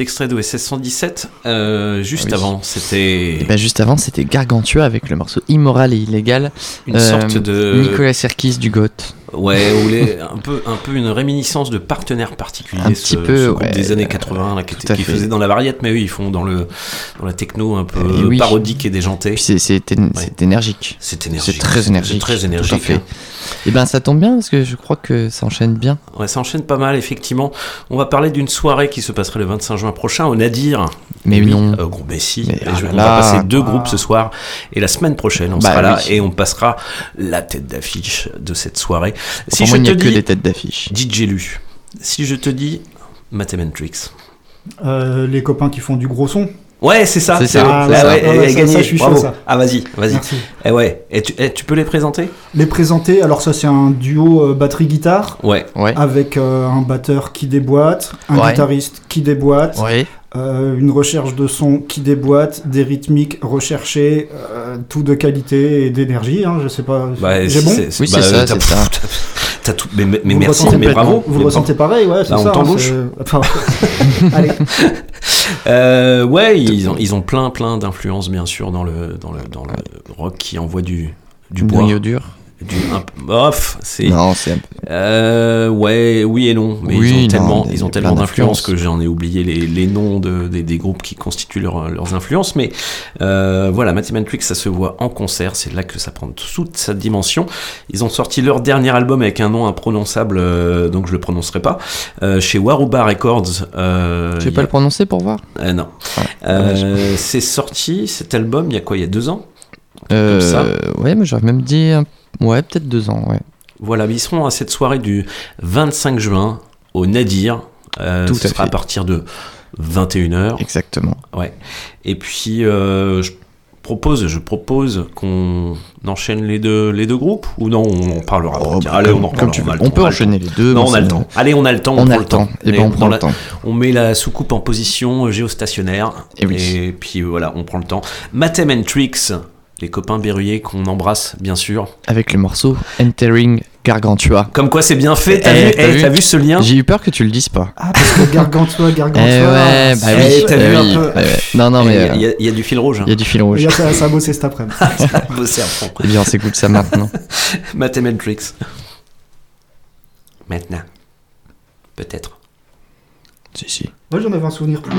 Petit extrait d'OSS 117. Euh, juste Oui. avant, c'était. Et bah, juste avant, c'était Gargantua avec le morceau Immoral et illégal. Une sorte de- Nicolas Serkis du Goth. Ouais, ou les- un, peu, un peu une réminiscence de partenaires particuliers. Un ce, petit peu, ce groupe ouais. des années 80 là, qui, était- faisait dans la variette, mais eux ils font dans, le, dans la techno un peu Et oui. parodique et déjantée. C'est- c'est éne- c'est énergique. C'est énergique. C'est très énergique. Très tout à énergique. fait. hein. Et ben ça tombe bien parce que je crois que ça enchaîne bien. Ouais, ça enchaîne pas mal, effectivement. On va parler d'une soirée qui se passerait le 25 juin prochain au Nadir. Mais oui, non. euh, gros, mais si. Ah je- on là. va passer deux groupes ce soir. Et la semaine prochaine, on Bah sera là oui. et on passera la tête d'affiche de cette soirée. Pour moi, il n'y a que des têtes d'affiche. DJ Lu, si je te dis Mathematrix. Euh, les copains qui font du gros son. Ouais, c'est ça. C'est ça, ah ça. ouais, Ah ouais, elle a ça- gagné. ça, je suis chaud, Bravo. ça. Ah vas-y, vas-y. Merci. Eh ouais. Et tu, tu peux les présenter? Les présenter, alors ça c'est un duo euh, batterie-guitare. Ouais. Ouais. Avec euh, un batteur qui déboîte, un Ouais. guitariste qui déboîte, Ouais. euh, une recherche de son qui déboîte, des rythmiques recherchées, euh, tout de qualité et d'énergie. Hein, je sais pas. Bah, J'ai c'est- bon? Oui, bah, c'est ça, t'as- c'est ça. t'as- T'as tout. Mais, mais Vous le merci, ressentez mais bravo. Vous le ressentez pareil, ouais, c'est Bah, on ça. hein, t'embauche. Enfin, Allez. Euh, ouais, ils ont, ils ont plein, plein d'influences, bien sûr, dans le, dans le, dans le rock qui envoie du, du bois. Dur. Du, un peu- bof, c'est. Non, c'est un peu- Euh, ouais, oui et non, mais Oui, ils ont non, tellement, mais ils ont tellement d'influences que j'en ai oublié les, les noms de, des, des groupes qui constituent leur- leurs influences. Mais euh, voilà, Mathematrix, ça se voit en concert, c'est là que ça prend toute sa dimension. Ils ont sorti leur dernier album avec un nom imprononçable, euh, donc je le prononcerai pas, euh, chez Waruba Records. Euh, Tu veux pas a- le prononcer pour voir? Euh, non. Euh, c'est sorti cet album il y a quoi Il y a deux ans? Euh, ça. Ouais, mais j'aurais même dit. Ouais, peut-être deux ans, ouais. Voilà, mais ils seront à cette soirée du 25 juin au Nadir. Euh, Tout ce à sera à partir de 21h. Exactement. Ouais. Et puis, euh, je propose, je propose qu'on enchaîne les deux, les deux groupes ou non On en parlera. après. Tiens, Allez, on en Oh, comme tu veux. le On temps, peut enchaîner les deux, Non, on a le temps. Allez, on a le temps. On prend a le temps. Eh ben, Et on prend le la- temps. On met la soucoupe en position géostationnaire. Et oui. puis voilà, on prend le temps. Mathem and Tricks, les copains berruyers qu'on embrasse, bien sûr. Avec le morceau Entering Gargantua. Comme quoi c'est bien fait, t'as Eh, vu, eh, t'as vu ce lien J'ai eu peur que tu le dises pas. Ah, parce que Gargantua, Gargantua. Eh ouais, bah oui, c'est- t'as eh vu oui, un peu. ouais. Non, non, mais. Il y a- euh, y, a- y a du fil rouge. hein. Il y a du fil rouge. Il y a ça, ça a bossé cet après-midi. Bossé à fond. Eh bien, on s'écoute ça maintenant. Mathematrix. Maintenant. Peut-être. si, si. Moi j'en avais un souvenir plus.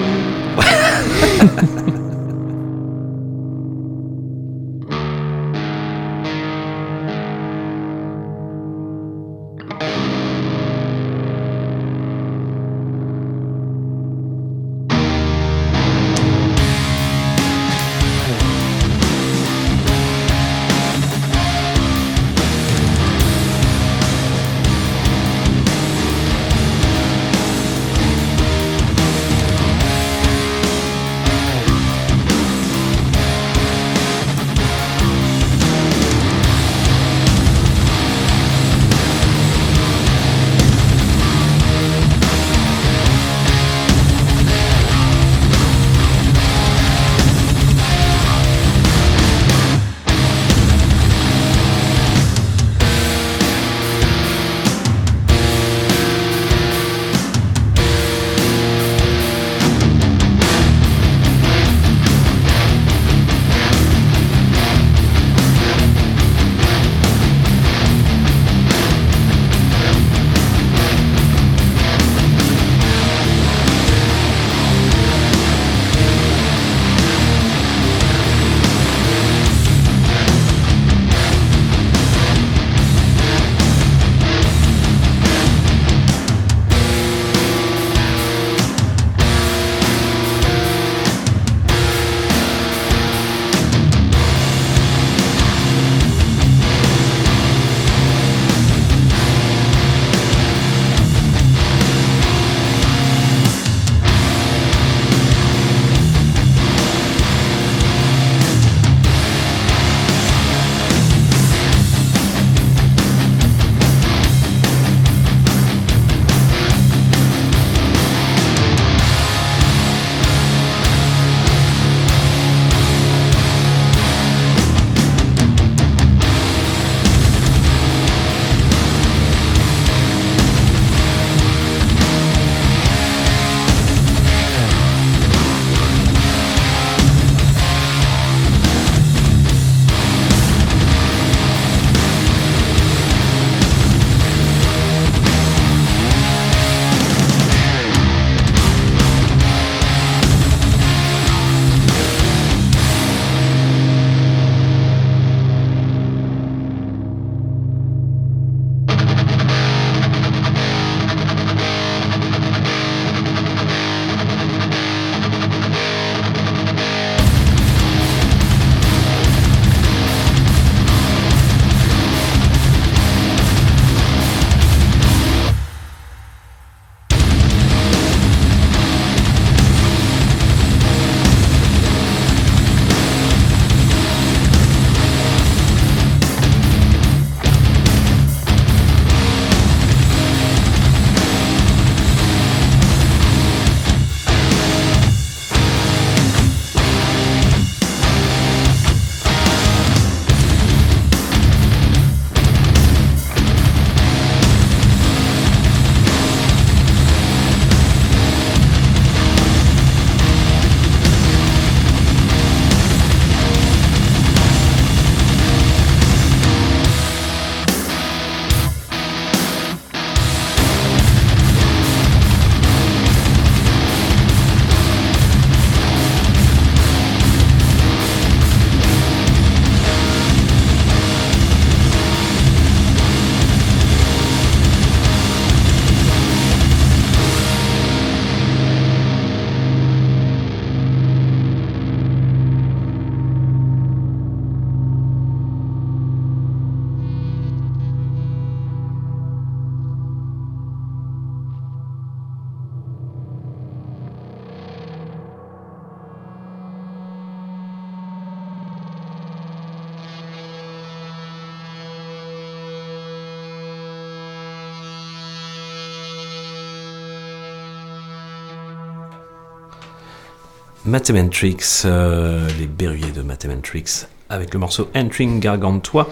Mathematrix, euh, les berruyers de Mathematrix, avec le morceau Entering Gargantua,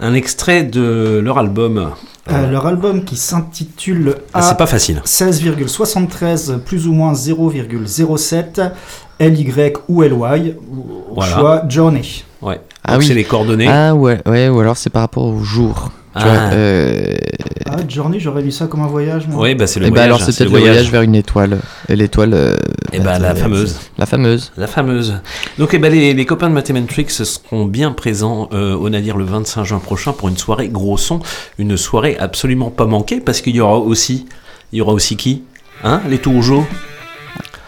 un extrait de leur album. Euh, leur album qui s'intitule Ah, c'est pas facile. 16,73 plus ou moins 0,07 LY ou LY, au Voilà. choix Journey. Ouais. Ah Donc oui. c'est les coordonnées. Ah ouais, ouais, ou alors c'est par rapport au jour. Tu Ah. vois, euh, Ah, Journey, j'aurais lu ça comme un voyage. moi. Oui, bah c'est le eh ben voyage. alors c'est peut-être le voyage vers une étoile. Et l'étoile. euh, Eh ben, la fameuse. La fameuse. La fameuse. Donc eh ben, les, les copains de Mathematrix seront bien présents euh, au Nadir le 25 juin prochain pour une soirée gros son, une soirée absolument pas manquée parce qu'il y aura aussi, il y aura aussi qui? Hein? Les Tourgeaux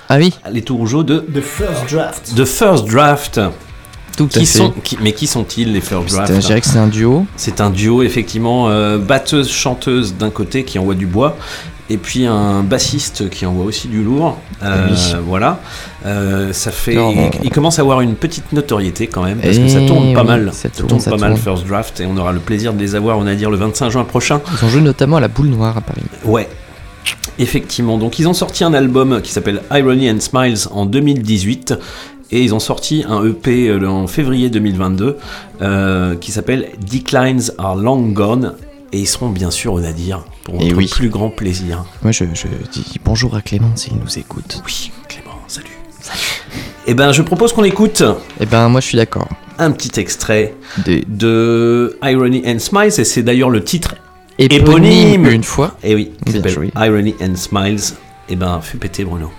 Ah oui Les Tourgeaux de The First Draft. The First Draft. Qui sont, qui- mais qui sont-ils les First Draft Je dirais que c'est un duo. C'est un duo effectivement, euh, batteuse chanteuse d'un côté qui envoie du bois. Et puis un bassiste qui envoie aussi du lourd. Euh, Oui. Voilà. Euh, ça fait. Il, commence à avoir une petite notoriété quand même parce que ça Eh tourne pas oui, mal. ça tourne, tourne, ça pas mal. First Draft et on aura le plaisir de les avoir, on a dire le 25 juin prochain. Ils ont joué notamment à la boule noire à Paris. Ouais. Effectivement, donc ils ont sorti un album qui s'appelle Irony and Smiles en 2018 et ils ont sorti un EP euh, en février 2022 euh, qui s'appelle Declines Are Long Gone et ils seront bien sûr au Nadir pour notre oui. plus grand plaisir. Moi je, je dis bonjour à Clément s'il nous écoute. Oui, Clément, salut. Et ben je propose qu'on écoute Eh ben moi je suis d'accord. un petit extrait Des- de Irony and Smiles et c'est d'ailleurs le titre Éponyme une fois. Et oui, qui s'appelle joué. Irony and Smiles. Et ben fais péter Bruno.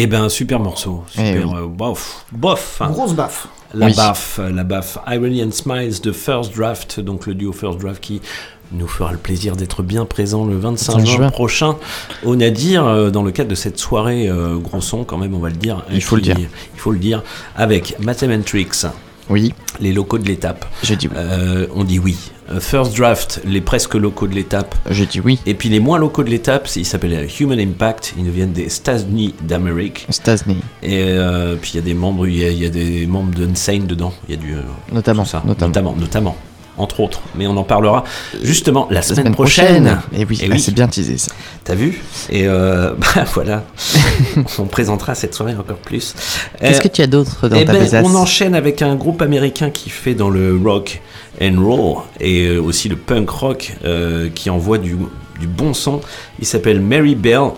Eh ben, super morceau. Eh Super, oui. euh, bof. Bof. hein. Grosse baffe. La Oui. baffe, la baffe. Irony and Smiles de First Draft, donc le duo First Draft qui nous fera le plaisir d'être bien présent le 25 25 juin, prochain au Nadir euh, dans le cadre de cette soirée euh, gros son quand même on va le dire. Il faut le dire. Il faut le dire avec Mathematrix. Oui. Les locaux de l'étape. J'ai dit oui. Euh, on dit oui. Euh, First Draft, les presque locaux de l'étape. J'ai dit oui. Et puis les moins locaux de l'étape, ils s'appellent euh, Human Impact. Ils nous viennent des États-Unis d'Amérique. Stasny, Et euh, puis il y a des membres, il y a, il y a des membres d'Unsane dedans. Il y a du notamment. ça, notamment. notamment, notamment, entre autres. Mais on en parlera justement la semaine, semaine prochaine. prochaine. Eh oui, Et ah, c'est bien teasé ça. T'as vu? Et euh, bah voilà, on présentera cette soirée encore plus. Qu'est-ce Euh, que tu as d'autre dans eh ta ben, On enchaîne avec un groupe américain qui fait dans le rock and roll et euh, aussi le punk rock euh, qui envoie du, du bon son. Il s'appelle Mary Bell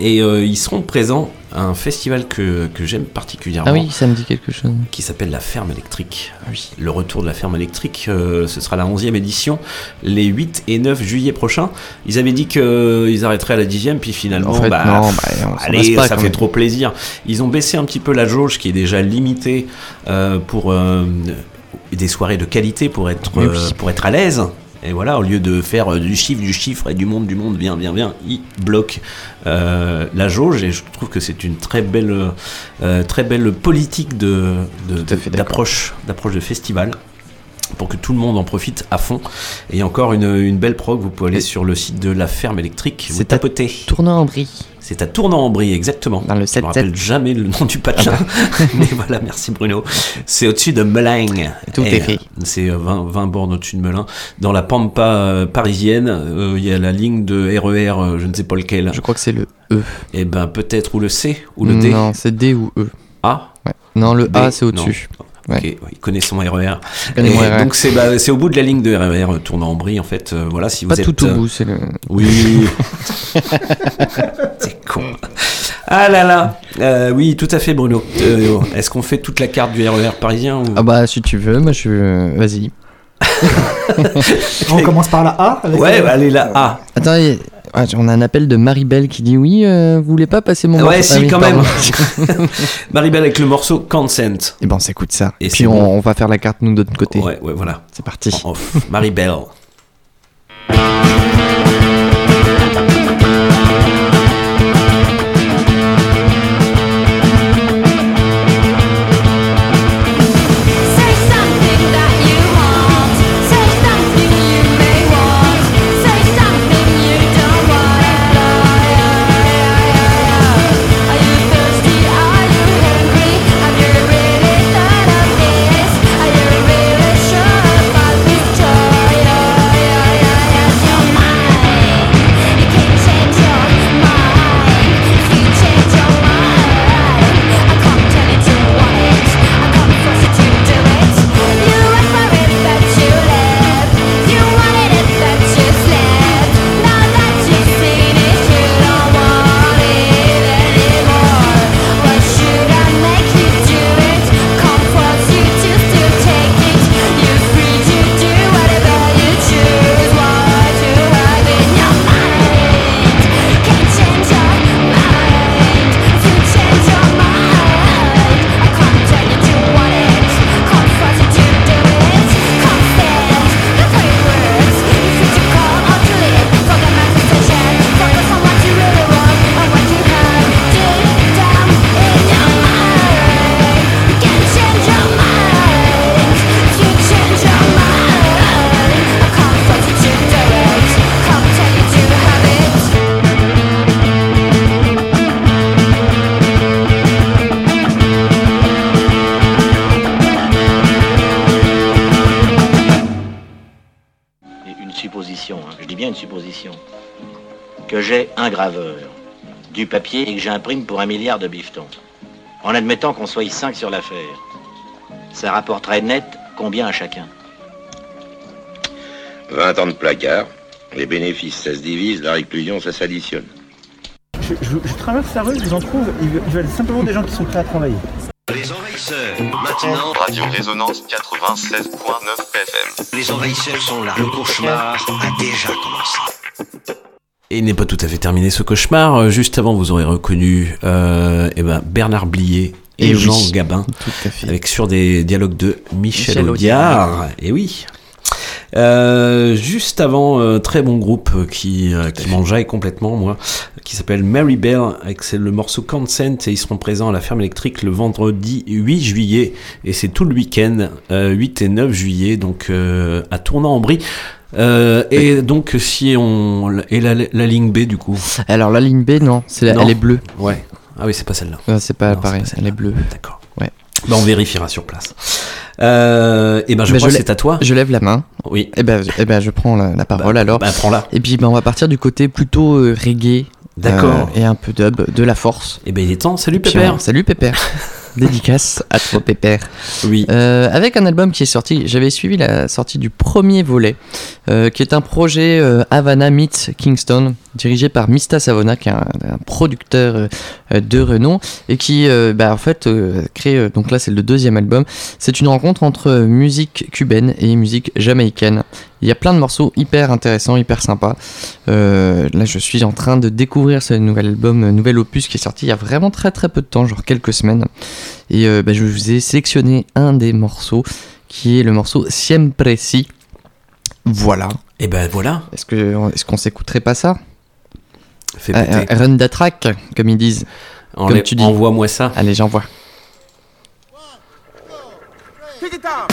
et euh, ils seront présents à un festival que, que j'aime particulièrement Ah oui, ça me dit quelque chose. qui s'appelle la ferme électrique. Oui. Le retour de la ferme électrique, euh, ce sera la 11e édition, les 8 et 9 juillet prochains. Ils avaient dit qu'ils arrêteraient à la 10e, puis finalement, En fait, bah, non, bah, on allez, pas, ça fait même. trop plaisir. Ils ont baissé un petit peu la jauge qui est déjà limitée euh, pour des soirées de qualité, pour être, Oui, euh, pour être à l'aise. Et voilà, au lieu de faire euh, du chiffre, du chiffre et du monde, du monde, bien, bien, bien, ils bloquent euh, la jauge. Et je trouve que c'est une très belle, euh, très belle politique de, de- d'approche de festival pour que tout le monde en profite à fond. Et encore une, une belle prog, vous pouvez aller sur le site de la ferme électrique, vous C'est à tapotez. Tournant-en-Brie. C'est à Tournant-en-Brie, exactement. Dans le Je me 7-7. rappelle jamais le nom du patelin. Ah Mais voilà, merci Bruno. C'est au-dessus de Melun. Tout est fait. euh, C'est euh, 20, 20 bornes au-dessus de Melun. Dans la pampa euh, parisienne, euh, il y a la ligne de RER, euh, je ne sais pas lequel. Je crois que c'est le E. Et ben peut-être ou le C ou le D. Non, c'est D ou E. A? Ouais. Non, le D, A, c'est non. Au-dessus. Ok, il connaît son RER. connaît Et mon RER. Donc c'est bah, c'est au bout de la ligne de RER euh, tournant en brie en fait. euh, voilà si vous Pas êtes. tout au euh, bout, c'est le. Oui. c'est con. Ah là là. Euh, oui, tout à fait Bruno. Euh, Est-ce qu'on fait toute la carte du RER parisien ou... Ah bah, si tu veux, moi je. Vas-y. On commence par la A avec Ouais, bah, allez là. A. Attends, il- ouais, on a un appel de Maribel qui dit oui, euh, vous voulez pas passer mon Ouais, morceau? si, Ah oui, quand pardon. même. Maribel avec le morceau Consent. Et ben on s'écoute ça. Et puis on, bon. on va faire la carte nous de notre côté. Ouais, ouais, voilà. C'est parti. Maribel. Papier et que j'imprime pour un milliard de bifetons. En admettant qu'on soit 5 sur l'affaire, ça rapporterait net combien à chacun? 20 ans de placard. Les bénéfices, ça se divise, la réclusion, ça s'additionne. Je, je- je traverse la rue, je vous en trouve, ils veulent- ils veulent simplement des gens qui sont prêts à travailler. Les envahisseurs, maintenant. Radio Résonance 96.9 FM. Les envahisseurs sont là. Le cauchemar a déjà commencé. Et il n'est pas tout à fait terminé ce cauchemar. Euh, Juste avant, vous aurez reconnu euh, eh ben, Bernard Blier et, Et oui. Jean Gabin, Tout à fait. avec sur des dialogues de Michel, Michel Audiard. Audiard. Et oui. Euh, juste avant, euh, très bon groupe qui, euh, qui m'enjaille complètement, moi, qui s'appelle Mary Bell, avec le morceau Consent, et ils seront présents à la ferme électrique le vendredi 8 juillet, et c'est tout le week-end, euh, 8 et 9 juillet, donc euh, à Tournant-en-Brie. Euh, et donc si on et la, la ligne B du coup. Alors la ligne B, non, c'est elle est bleue. Ouais. Ah oui, c'est pas celle-là. C'est pas Non, pareil, pas elle est bleue. D'accord. Ouais. Bah, on vérifiera sur place. Euh, et ben je crois que c'est à toi. Je lève la main. Oui. Et ben, eh ben je prends la, la parole alors. Bah prends-la. Et puis ben, on va partir du côté plutôt euh, reggae. D'accord. euh, et un peu dub, de la force. Et ben il est temps. Salut Pépère. Salut Pépère. Dédicace à toi Pépère. Oui. Euh, avec un album qui est sorti, j'avais suivi la sortie du premier volet, euh, qui est un projet euh, Havana meets Kingston, dirigé par Mista Savona, qui est un, un producteur de renom, et qui, bah, en fait, crée, donc là c'est le deuxième album, c'est une rencontre entre musique cubaine et musique jamaïcaine. Il y a plein de morceaux hyper intéressants, hyper sympas. Euh, là, je suis en train de découvrir ce nouvel album, euh, nouvel opus qui est sorti il y a vraiment très très peu de temps, genre quelques semaines. Et euh, bah, je vous ai sélectionné un des morceaux qui est le morceau Siempre Si. Voilà. Et ben voilà. Est-ce que est-ce qu'on s'écouterait pas ça? Fais euh, Run the track, comme ils disent. Enlè- comme tu dis. Envoie-moi ça. Allez, j'envoie. Brenda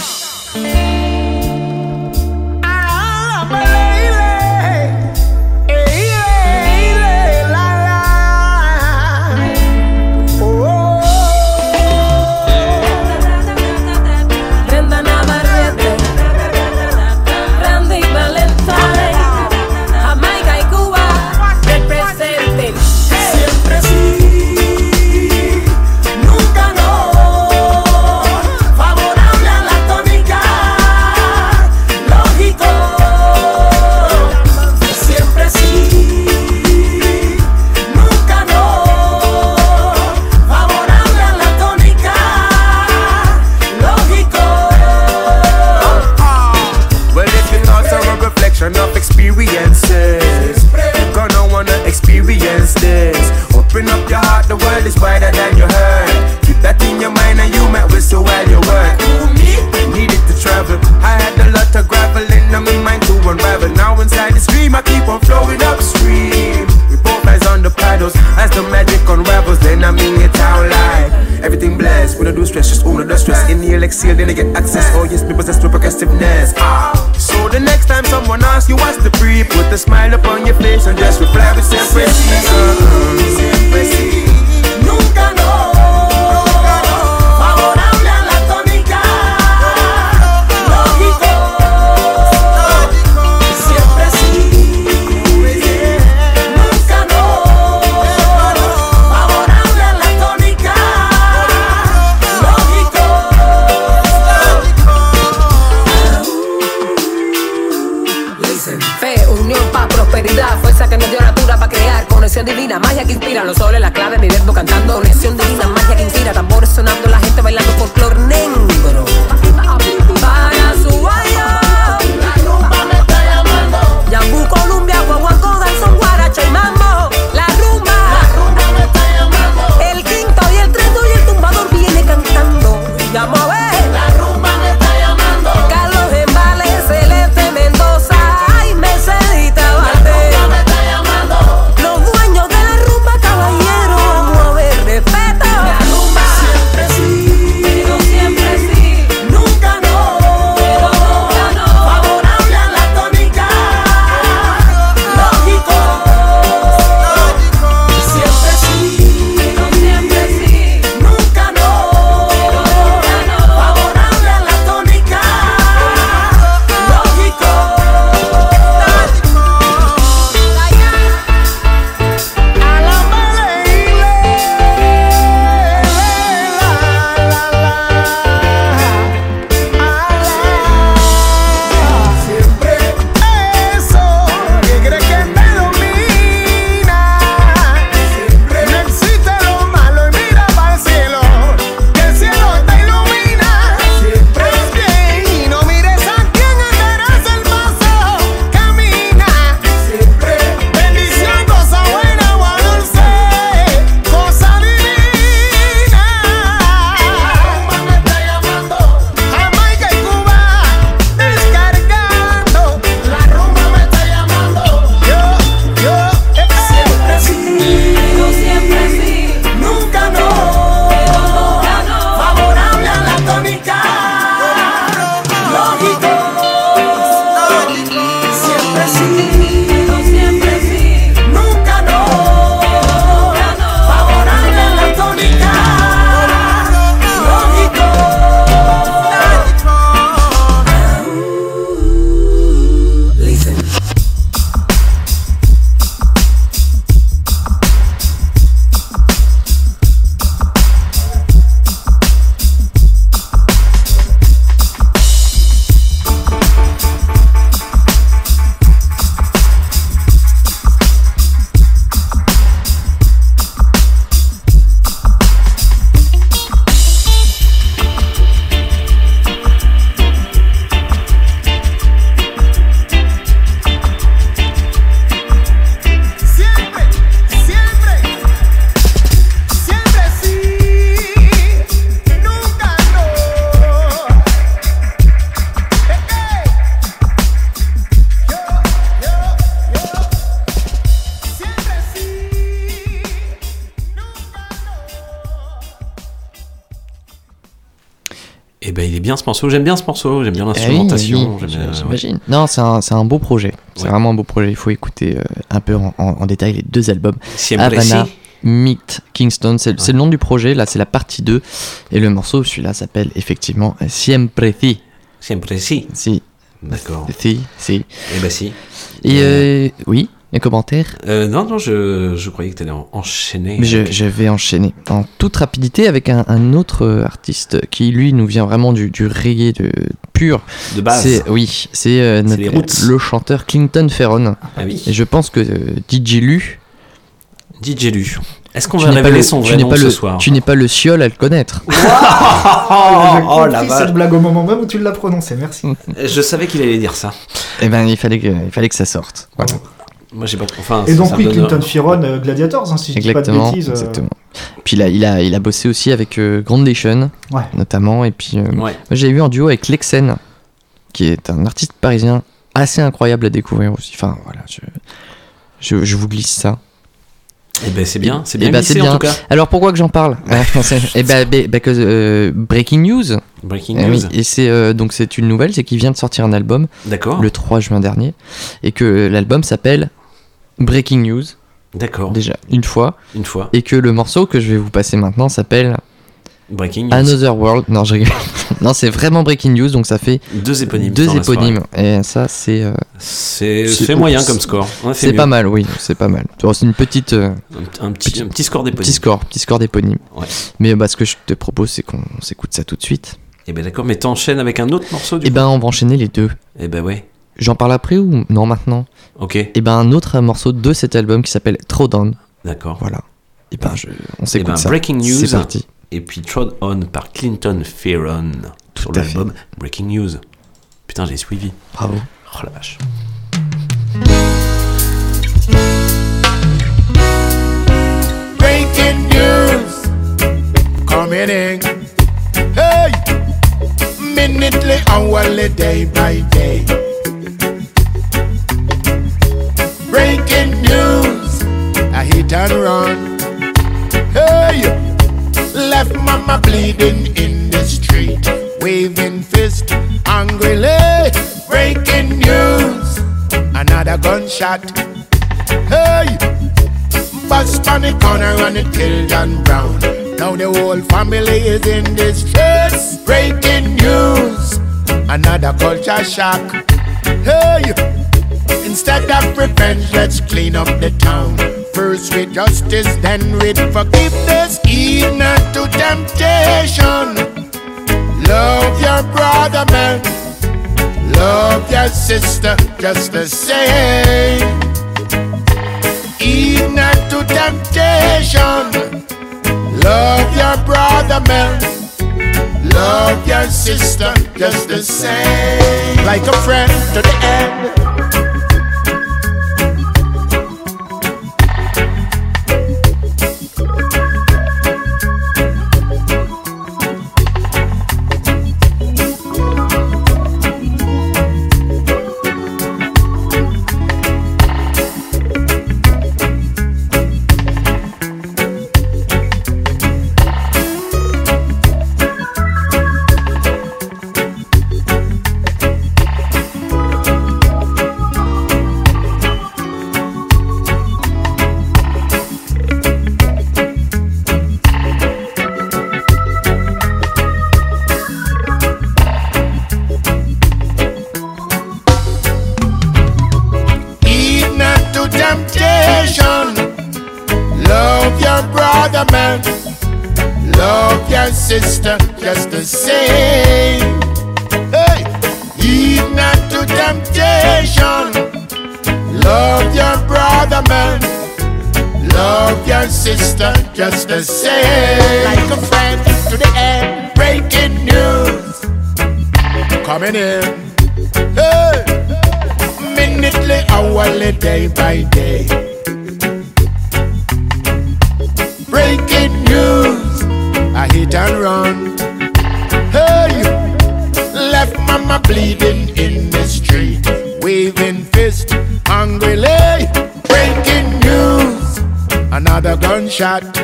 bien ce morceau. J'aime bien ce morceau. J'aime bien Eh oui, l'instrumentation. oui, ouais. J'imagine. Non, c'est un, c'est un beau projet. C'est Ouais. vraiment un beau projet. Il faut écouter euh, un peu en, en- en détail les deux albums. Siempre Havana, si. Meet Kingston. C'est le nom du projet. Là, c'est la partie 2. Et le morceau, celui-là, s'appelle effectivement Siempre Si. Siempre si. Si. D'accord. Si, si. Eh ben si. Et euh, oui, un commentaire Euh, non, non, je, je croyais que tu allais enchaîner. Mais je, je vais enchaîner en toute rapidité avec un, un autre euh, artiste qui lui nous vient vraiment du, du reggae de pur. De base. C'est oui, c'est euh, le chanteur Clinton Ferron. Ah oui. Et je pense que euh, DJ Lu. DJ Lu. Est-ce qu'on va révéler le- son tu vrai n'es nom pas ce le- soir Tu n'es pas le ciol à le connaître. Oh, la vache. cette blague au moment même où tu l'as prononcée, merci. Je savais qu'il allait dire ça. Eh ben, il fallait que, il fallait que ça sorte. Voilà. Moi, j'ai pas. Enfin, Et donc, oui, Clinton Firon, euh, Gladiators, hein, si je dis pas de Exactement, bêtises. euh, exactement. Puis là, il a, il a bossé aussi avec euh, Groundation, Ouais. notamment. Et puis, euh, Ouais. moi, j'ai eu en duo avec Lexen, qui est un artiste parisien assez incroyable à découvrir aussi. Enfin, voilà, je, je, je vous glisse ça. Eh ben, c'est bien. C'est Eh bien ben, glissé, c'est en tout cas. Alors pourquoi que j'en parle? Eh ben, be- because, euh, breaking news. Breaking Eh news. oui, et c'est euh, donc c'est une nouvelle, c'est qu'il vient de sortir un album. D'accord. Le 3 juin dernier, et que l'album s'appelle Breaking News. D'accord. Déjà une fois. Une fois. Et que le morceau que je vais vous passer maintenant s'appelle Breaking news. Another World. Non, je rigole. non, c'est vraiment Breaking News, donc ça fait Deux éponymes Deux éponymes. Et ça, c'est. euh, C'est moyen comme score. Fait C'est pas mal, oui, c'est pas mal. C'est une petite. euh, Un, un petit, un petit score d'éponyme. Petit score, petit score d'éponyme. Ouais. Mais bah, ce que je te propose, c'est qu'on s'écoute ça tout de suite. Eh ben d'accord, mais t'enchaînes avec un autre morceau du Et coup ben, on va enchaîner les deux. Eh ben ouais. J'en parle après ou non maintenant? Ok. Et ben, un autre morceau de cet album qui s'appelle Throwdown. D'accord. Voilà. Et ben, je, on Eh s'écoute ben, ça. Breaking News. C'est parti. Et puis Trod On par Clinton Fearon sur l'album Breaking News. Putain, j'ai suivi. Bravo. Oh la vache. Breaking news coming in. Hey, minutely, hourly, day by day. Breaking news, a hit and run. Hey, left mama bleeding in the street, waving fist angrily. Breaking news, another gunshot. Hey. Bust on the corner and it killed John Brown. Now the whole family is in distress. Breaking news, another culture shock. Hey, instead of revenge, let's clean up the town. First with justice, then with forgiveness. Heed not to temptation. Love your brother, man. Love your sister, just the same. Heed not to temptation. Love your brother, man. Love your sister, just the same. Like a friend to the end. Your brother, man. Love your sister, just the same. Hey, heed not to temptation. Love your brother, man. Love your sister, just the same. Like a friend to the end. Breaking news coming in. Hey minutely, hourly, day by day. Breaking news, a hit and run. Hey, left mama bleeding in the street, waving fist angrily. Breaking news, another gunshot.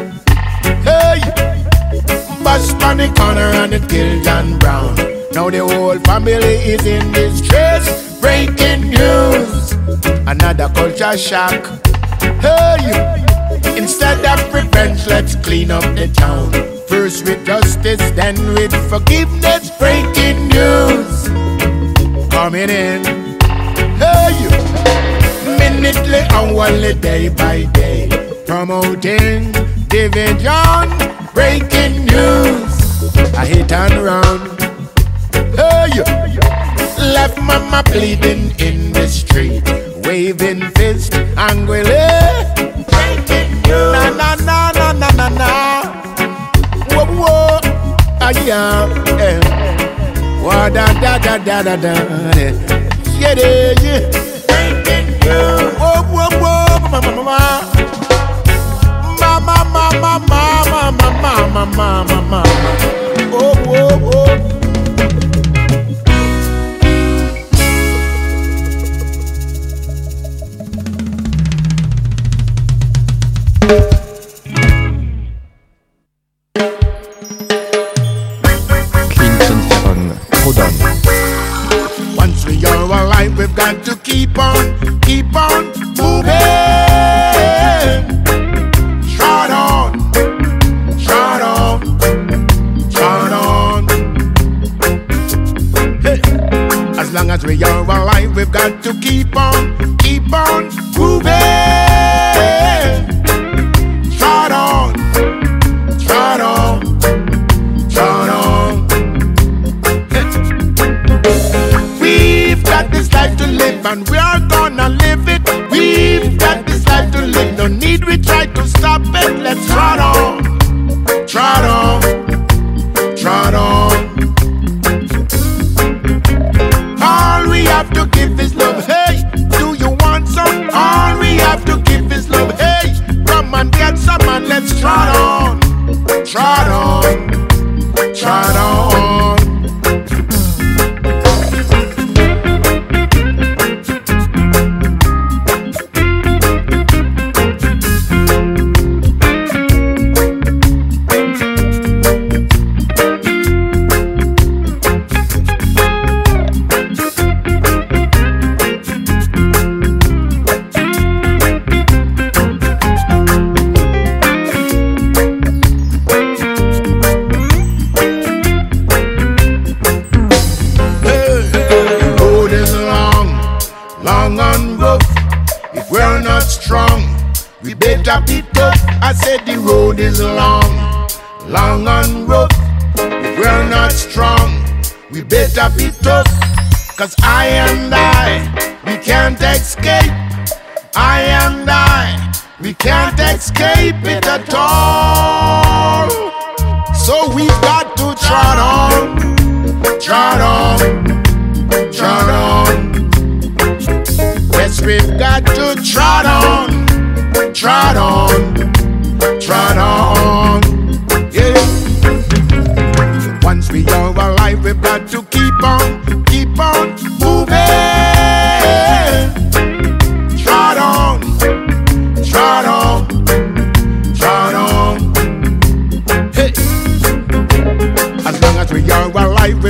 Hey, bust on the corner and it killed John Brown. Now the whole family is in distress. Breaking news, another culture shock. Hey, instead of revenge, let's clean up the town. First with justice, then with forgiveness. Breaking news, coming in. Hey, you. minutely, hourly, day by day, promoting division. Breaking news, I hit and run. Hey, you. left mama bleeding in the street, waving fist angrily. Na na na na na na na. Whoa whoa, ah yeah, eh. Wah da da da da da da. eh. Yeah yeah yeah. Whoa whoa whoa, mama mama. Mama mama mama mama mama mama mama. Oh whoa got to keep on, keep on moving. Trot on, trot on, trot on. Hey. As long as we are alive, we've got to keep on, keep on need we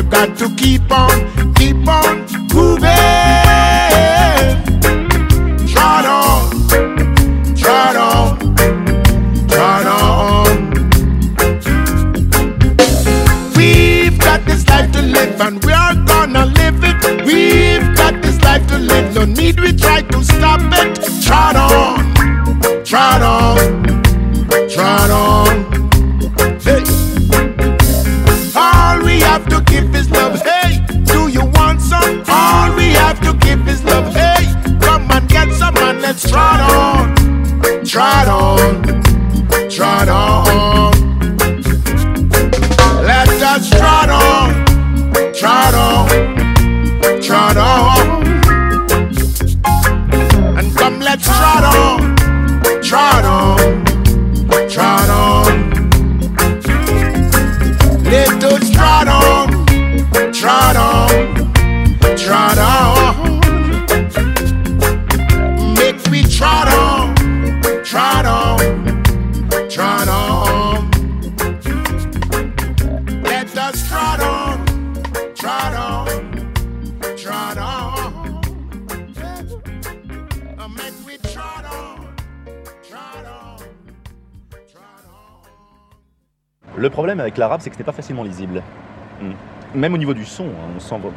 we've got to keep on, avec l'arabe, c'est que c'était pas facilement lisible. Hmm. Même au niveau du son, hein, on sent vraiment.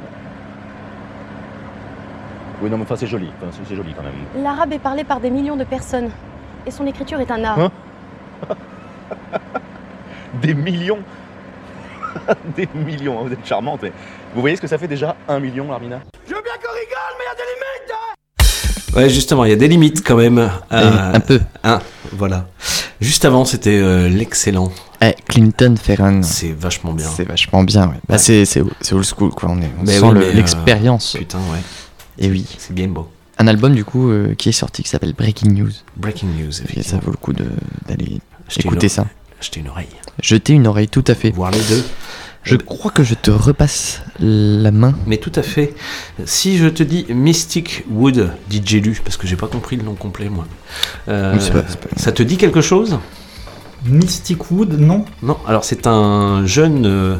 Oui, non, mais enfin, c'est joli. Enfin, c'est- c'est joli quand même. L'arabe est parlé par des millions de personnes. Et son écriture est un art. Hein Des millions Des millions, hein, vous êtes charmante. mais Vous voyez ce que ça fait déjà Un million, Larmina Je veux bien qu'on rigole, mais il y a des limites hein Ouais, justement, il y a des limites quand même. Euh, un peu. Hein, voilà. Juste avant, c'était euh, l'excellent. Eh, Clinton Ferran. C'est vachement bien. C'est vachement bien, ouais. Bah, c'est, c'est, c'est old school, quoi. On, est, on Mais sent oui, le- mais, euh, l'expérience. putain, ouais. Et oui. C'est bien beau. Un album, du coup, euh, qui est sorti, qui s'appelle Breaking News. Breaking News, Et ça effectivement. vaut le coup de, d'aller écouter une- ça. Jeter une oreille. Jeter une oreille, tout à fait. Voir les deux. Je crois que je te repasse la main. Mais tout à fait. Si je te dis Mystic Wood, DJ Lu, parce que j'ai pas compris le nom complet, moi. Euh, Oui, pas- Ça te dit quelque chose? Mystic Wood, non Non, alors c'est un jeune euh,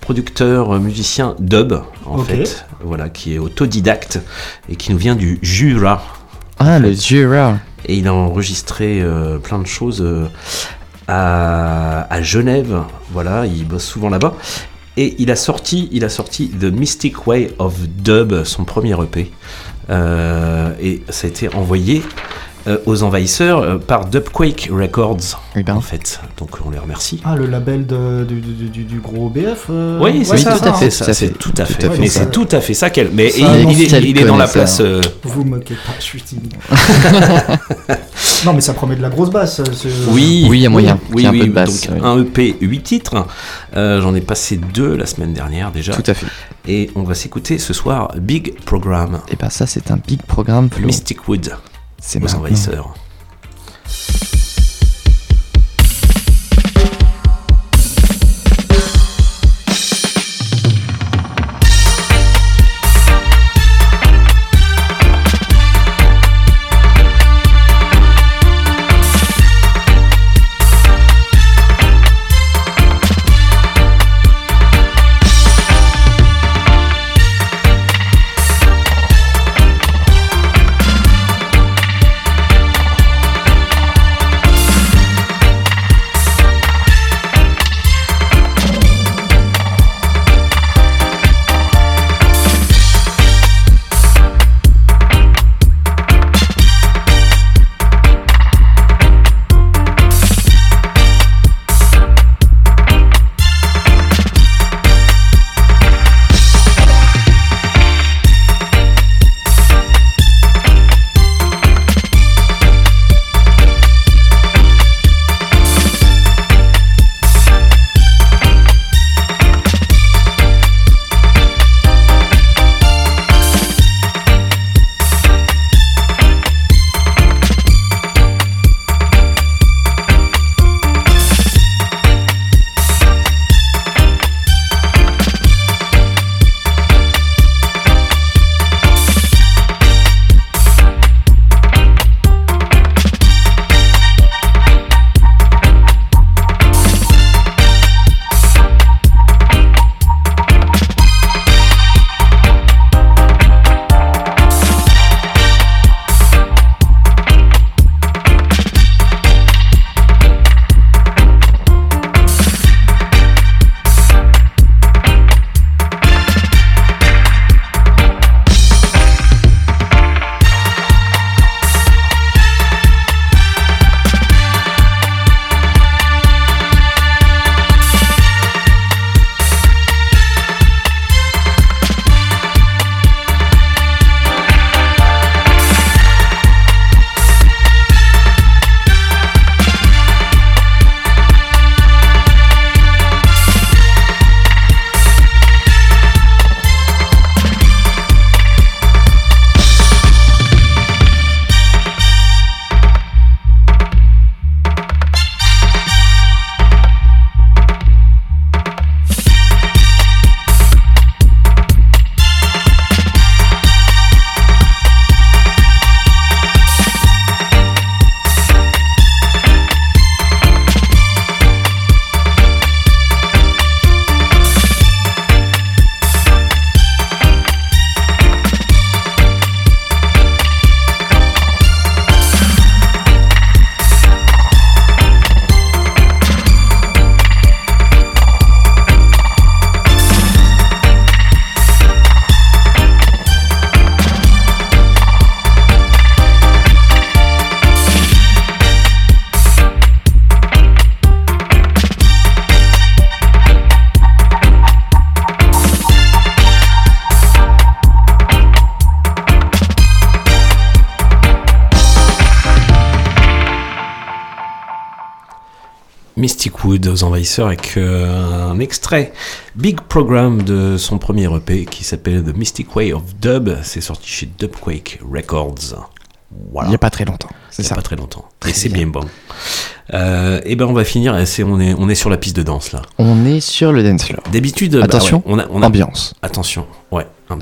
producteur, euh, musicien dub, en fait, voilà, qui est autodidacte et qui nous vient du Jura. Ah, le Jura. Et il a enregistré euh, plein de choses euh, à, Genève, voilà, il bosse souvent là-bas. Et il a sorti, il a sorti The Mystic Way of Dub, son premier EP. Euh, et ça a été envoyé euh, aux envahisseurs euh, par Dubquake Records, en fait. Donc on les remercie. Ah, le label de- du, du- du- du gros BF euh, Oui, c'est ouais, ça, hein. c'est ça, c'est tout à fait. Mais c'est tout à fait ça qu'elle. Mais Ça, il, est, quel il est dans la place. euh, Vous moquez pas, je suis timide. non, mais ça promet de la grosse basse. ce- Oui, Oui, il y a moyen. Oui, a un oui, peu de basse, donc oui. un EP 8 titres. Euh, J'en ai passé deux la semaine dernière déjà. Tout à fait. Et on va s'écouter ce soir Big Program. Et ben ça, c'est un big programme. Mystic Wood. C'est aux maintenant. envahisseurs. Mystic Wood aux envahisseurs avec euh, un extrait Big Program de son premier EP qui s'appelle The Mystic Way of Dub. C'est sorti chez Dubquake Records. Voilà. Il n'y a pas très longtemps. C'est ça. pas très longtemps. Très et c'est bien. bon. Euh, et ben on va finir. on, est, on est sur la piste de danse là. On est sur le dance floor. D'habitude, bah Attention, ouais, on a, on a- ambiance. Attention,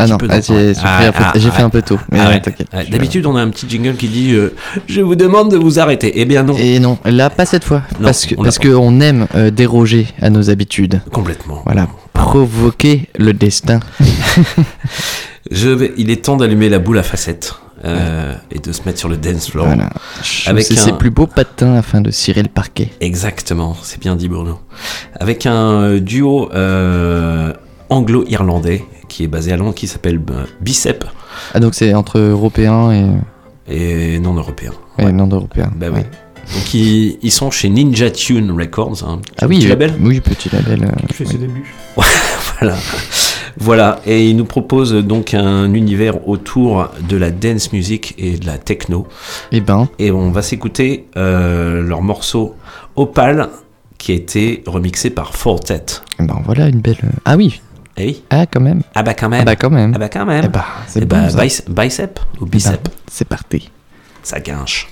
Ah petit non, peu ah, j'ai- j'ai fait un peu- j'ai fait un peu tôt, ah ouais, D'habitude, on a un petit jingle qui dit euh, Je vous demande de vous arrêter. Eh bien non. Et non, là pas cette fois, Non, parce que on l'a parce qu'on aime euh, déroger à nos habitudes. Complètement. Voilà, provoquer le destin. Je vais, il est temps d'allumer la boule à facettes euh, et de se mettre sur le dance floor. Voilà. Avec un- ses plus beaux patins afin de cirer le parquet. Exactement, c'est bien dit Bruno. Avec un duo euh, anglo-irlandais qui est basé à Londres qui s'appelle euh, Bicep Ah donc c'est entre européens et, et non européen. et non européens. Bah oui. Donc ils, ils sont chez Ninja Tune Records. hein. Ah oui, Petit euh, label. Oui, petit label. euh, Qui fait ses débuts. voilà. Voilà, et ils nous proposent donc un univers autour de la dance music et de la techno. Et ben. Et on va s'écouter euh, leur morceau Opal qui a été remixé par Fortet. eh ben voilà une belle. Ah oui. Eh oui. Ah quand même. Ah bah quand même. Ah bah quand même. Ah bah quand même. Eh bah, c'est Eh bon, bah, bicep ou Eh bicep c'est parti. Ça guinche.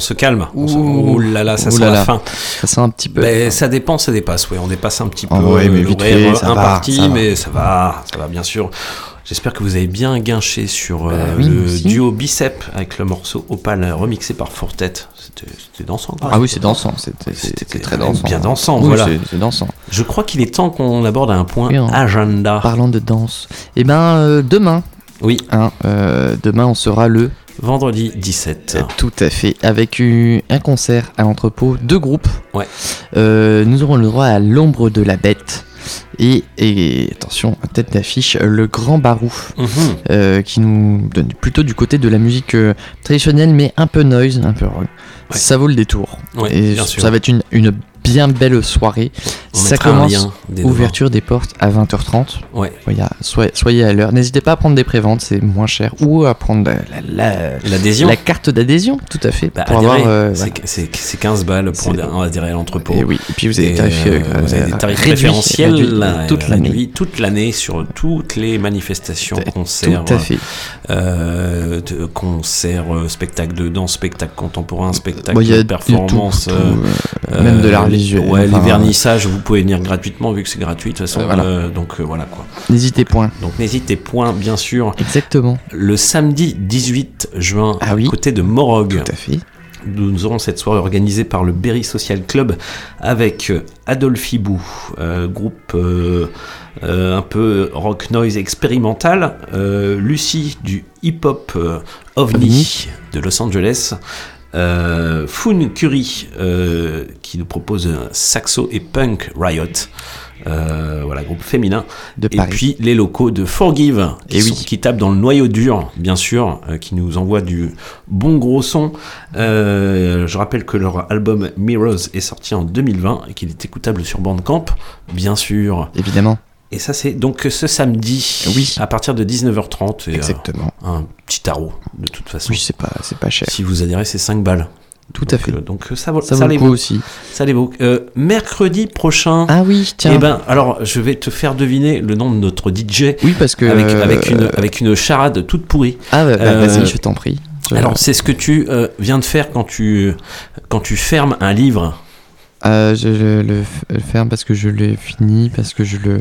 On se calme. On se- Ouh. Ouh là là, ça là la fin. Ça sent un petit peu. Ben, ça dépend, ça dépasse. Oui, on dépasse un petit peu. Ah ouais, mais euh, vite fait, ça un va, parti, ça va. mais ça va, ça va bien sûr. J'espère que vous avez bien guinché sur euh, Bah oui, le aussi. duo Bicep avec le morceau Opal remixé par Fortet. C'était dansant. quoi. Ah oui, c'est dansant, c'était très dansant. Bien dansant, Oui, voilà. c'est- dansant. Je crois qu'il est temps qu'on aborde un point Oui, hein. agenda. Parlant de danse, et ben euh, demain. Oui. Hein, demain, on sera le Vendredi 17. Euh, Tout à fait, avec un concert à l'entrepôt, deux groupes. Ouais. Euh, nous aurons le droit à l'ombre de la bête. Et, et attention, tête d'affiche, le Grand Barou, Mhm. euh, qui nous donne plutôt du côté de la musique euh, traditionnelle, mais un peu noise, un peu rock. Ça vaut le détour. Ouais, et bien sûr. ça va être une, une bien belle soirée. Ça un commence lien ouverture des portes à 20h30. Ouais. Soyez, soyez à l'heure. N'hésitez pas à prendre des préventes, c'est moins cher. Ou à prendre la, la- L'adhésion. la carte d'adhésion, tout à fait. Bah, pour adhérer, avoir, euh, c'est- voilà. c'est c'est 15 balles pour adhérer à l'entrepôt. Et oui, et puis vous avez des tarifs, euh, euh, vous avez des euh, tarifs réduits, préférentiels réduits, là, toute l'année. réduits toute l'année sur toutes les manifestations, concerts, tout à fait. euh, de- concerts, spectacles de danse, spectacles contemporains, spectacles Bon, a de performance, tout, même de l'art visuel, Ouais, enfin, les vernissages, vous pouvez venir gratuitement vu que c'est gratuit de toute façon. Euh, voilà. euh, donc euh, voilà quoi. N'hésitez point. Donc n'hésitez point, bien sûr. Exactement. Le samedi 18 juin, Ah à côté de Morog. Tout à fait. Nous aurons cette soirée organisée par le Berry Social Club avec euh, Adolphe Hibou, euh, groupe euh, euh, un peu rock noise expérimental, euh, Lucie du hip-hop euh, OVNI OVNI. de Los Angeles, euh, Foon Curry euh, qui nous propose un saxo et punk Riot. Euh, voilà, groupe féminin. De et Paris. puis les locaux de Forgive, qui, Et sont- oui. qui tapent dans le noyau dur, bien sûr, euh, qui nous envoie du bon gros son. Euh, je rappelle que leur album Mirrors est sorti en 2020 et qu'il est écoutable sur Bandcamp, bien sûr. Évidemment. Et ça, c'est donc ce samedi, Oui. à partir de 19h30. et, euh, Exactement. un petit tarot, de toute façon. Oui, c'est pas, c'est pas cher. Si vous adhérez, c'est 5 balles. Tout à fait. euh, donc euh, ça vaut, Ça vaut les le coup aussi. Ça les vaut. Euh, mercredi prochain. Ah oui, tiens. Eh ben, alors, je vais te faire deviner le nom de notre DJ. Oui, parce que. Avec, avec, une, euh, avec une charade toute pourrie. Ah, bah, bah, Euh, vas-y, je t'en prie. Je- Alors, c'est ce que tu euh, viens de faire quand tu, quand tu fermes un livre. Euh, je le ferme parce que je l'ai fini, parce que je le.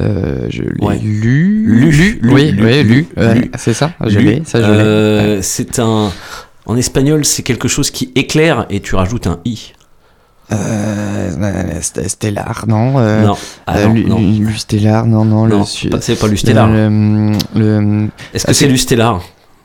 Euh, je l'ai Ouais. lu. Lu, lu, oui, lu, oui, lu, lu. Lu. c'est ça, je Lu. l'ai. Ça, je l'ai. Euh, Ouais. C'est un. En espagnol, c'est quelque chose qui éclaire et tu rajoutes un i. Euh, euh, St- Stellar, non euh, Non. Ah non, Lu- non. Lu- Lu Stellar, non, non. C'est pas Lu Stellar. Le, le- Est-ce que ah, c'est du stellar?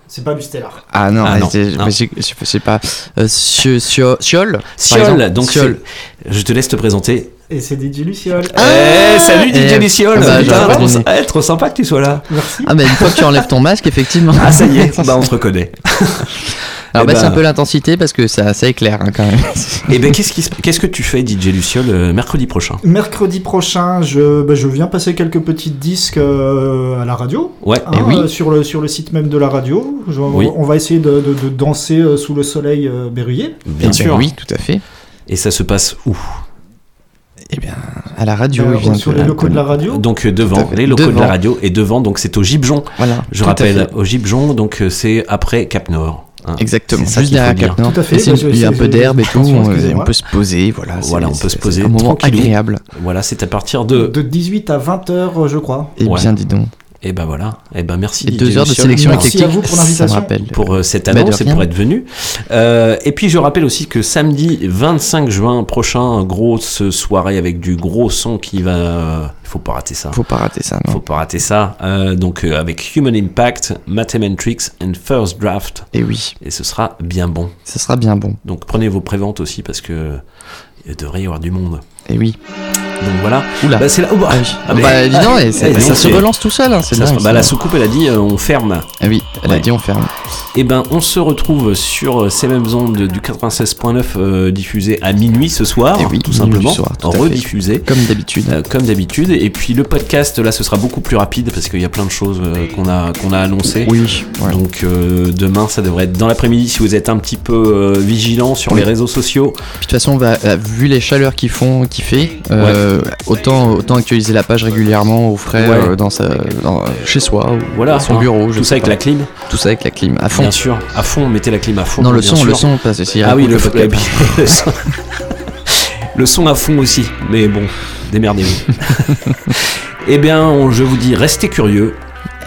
C'est pas du stellar. Ah non, Ah non, c'est- non. je sais pas. Euh, Sio- Sio- Siol Siol, donc Siol. c'est- je te laisse te présenter. Et c'est DJ Luciole. Eh, salut DJ eh, Luciole bah, Putain, j'aurais trop, deviné. eh, trop sympa que tu sois là Merci. Ah, bah une fois que tu enlèves ton masque, effectivement. Ah ça y est, bah on se reconnaît Alors, Eh bah, ben- c'est un peu l'intensité parce que ça, ça éclaire hein, quand même. Et ben qu'est-ce qui se- qu'est-ce que tu fais DJ Luciole euh, mercredi prochain? Mercredi prochain, je, bah, je viens passer quelques petits disques euh, à la radio. Ouais. Hein, Eh oui. euh, sur, le, sur le site même de la radio. Je- Oui. On va essayer de, de- de danser euh, sous le soleil euh, berruyer. Bien Eh ben sûr. oui, tout à fait. Et ça se passe où? Eh bien, à la radio, Euh, il vient sur de les la- locaux de la radio. Donc devant les locaux de la radio et devant donc c'est au Gibjon. Voilà. Je rappelle au Gibjon donc euh, c'est après Cap Nord. hein. Exactement, juste derrière. Cap Nord. Tout à fait, Et c'est- bah, je- il y a un peu d'herbe et tout, euh, on peut se poser, voilà. Voilà, on peut se poser c'est un moment agréable. Voilà, c'est à partir de De 18 à 20 heures, je crois. Et Ouais. bien, dis donc. Et ben voilà. Et ben merci Et deux heures de sélection Merci à éclectique, vous pour l'invitation. pour euh, cette annonce et pour être venu. Euh, et puis je rappelle aussi que samedi 25 juin prochain, grosse soirée avec du gros son qui va. Il faut pas rater ça. Faut pas rater ça, non. Faut pas rater ça. Euh, donc euh, avec Human Impact, Mathematrix and First Draft. Et oui, Et ce sera bien bon. ça sera bien bon. Donc prenez vos préventes aussi parce que il devrait y avoir du monde. Et oui. Donc voilà. Oula. Bah, c'est là. oh, bah, Ah oui. ah, bah, dis donc, et ça, Eh, ça donc, se c'est- relance tout seul, hein, c'est ça dingue, bah, la soucoupe elle a dit euh, on ferme. Ah oui, elle a Ouais. dit on ferme. Et ben on se retrouve sur euh, ces mêmes ondes du 96.9 euh, diffusé à minuit ce soir, Eh oui, tout minuit simplement, du soir, tout à fait. rediffusé. Comme d'habitude. Euh, comme d'habitude. Et puis le podcast, là, ce sera beaucoup plus rapide parce qu'il y a plein de choses euh, qu'on a, qu'on a annoncées. Oui, ouais. Donc euh, demain, ça devrait être dans l'après-midi si vous êtes un petit peu vigilant sur Oui. les réseaux sociaux. Puis de toute façon, euh, vu les chaleurs qu'ils font, qu'il fait, euh, autant, autant actualiser la page régulièrement au frais Ouais. euh, dans sa, dans- chez soi ou Voilà, à son hein. bureau. je Tout ça avec pas. la clim. Tout ça avec la clim à fond. bien sûr, à fond, mettez la clim à fond. Non, le son, sûr. le son, parce que s'il Ah oui, le, le son. le son à fond aussi, mais bon, démerdez-vous. eh bien, on- je vous dis, restez curieux.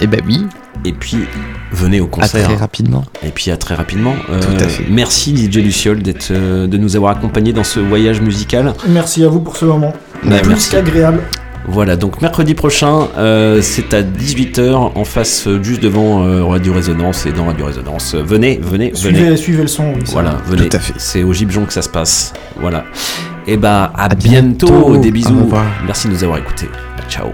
Eh ben oui. Et puis, venez au concert. très rapidement. Et puis à très rapidement. Euh, Tout à fait. Merci DJ d'être, euh, de nous avoir accompagnés dans ce voyage musical. Merci à vous pour ce moment. Bah, Plus merci. qu'agréable. Voilà, donc mercredi prochain, euh, c'est à 18h en face, euh, juste devant euh, Radio Résonance et dans Radio Résonance. Euh, Venez, venez, venez. Suivez, suivez le son. oui, Voilà, va. venez. Tout à fait. C'est au Gibjon que ça se passe. Voilà. Et bah, à, À bientôt. bientôt. Des bisous. Merci de nous avoir écoutés. Ciao.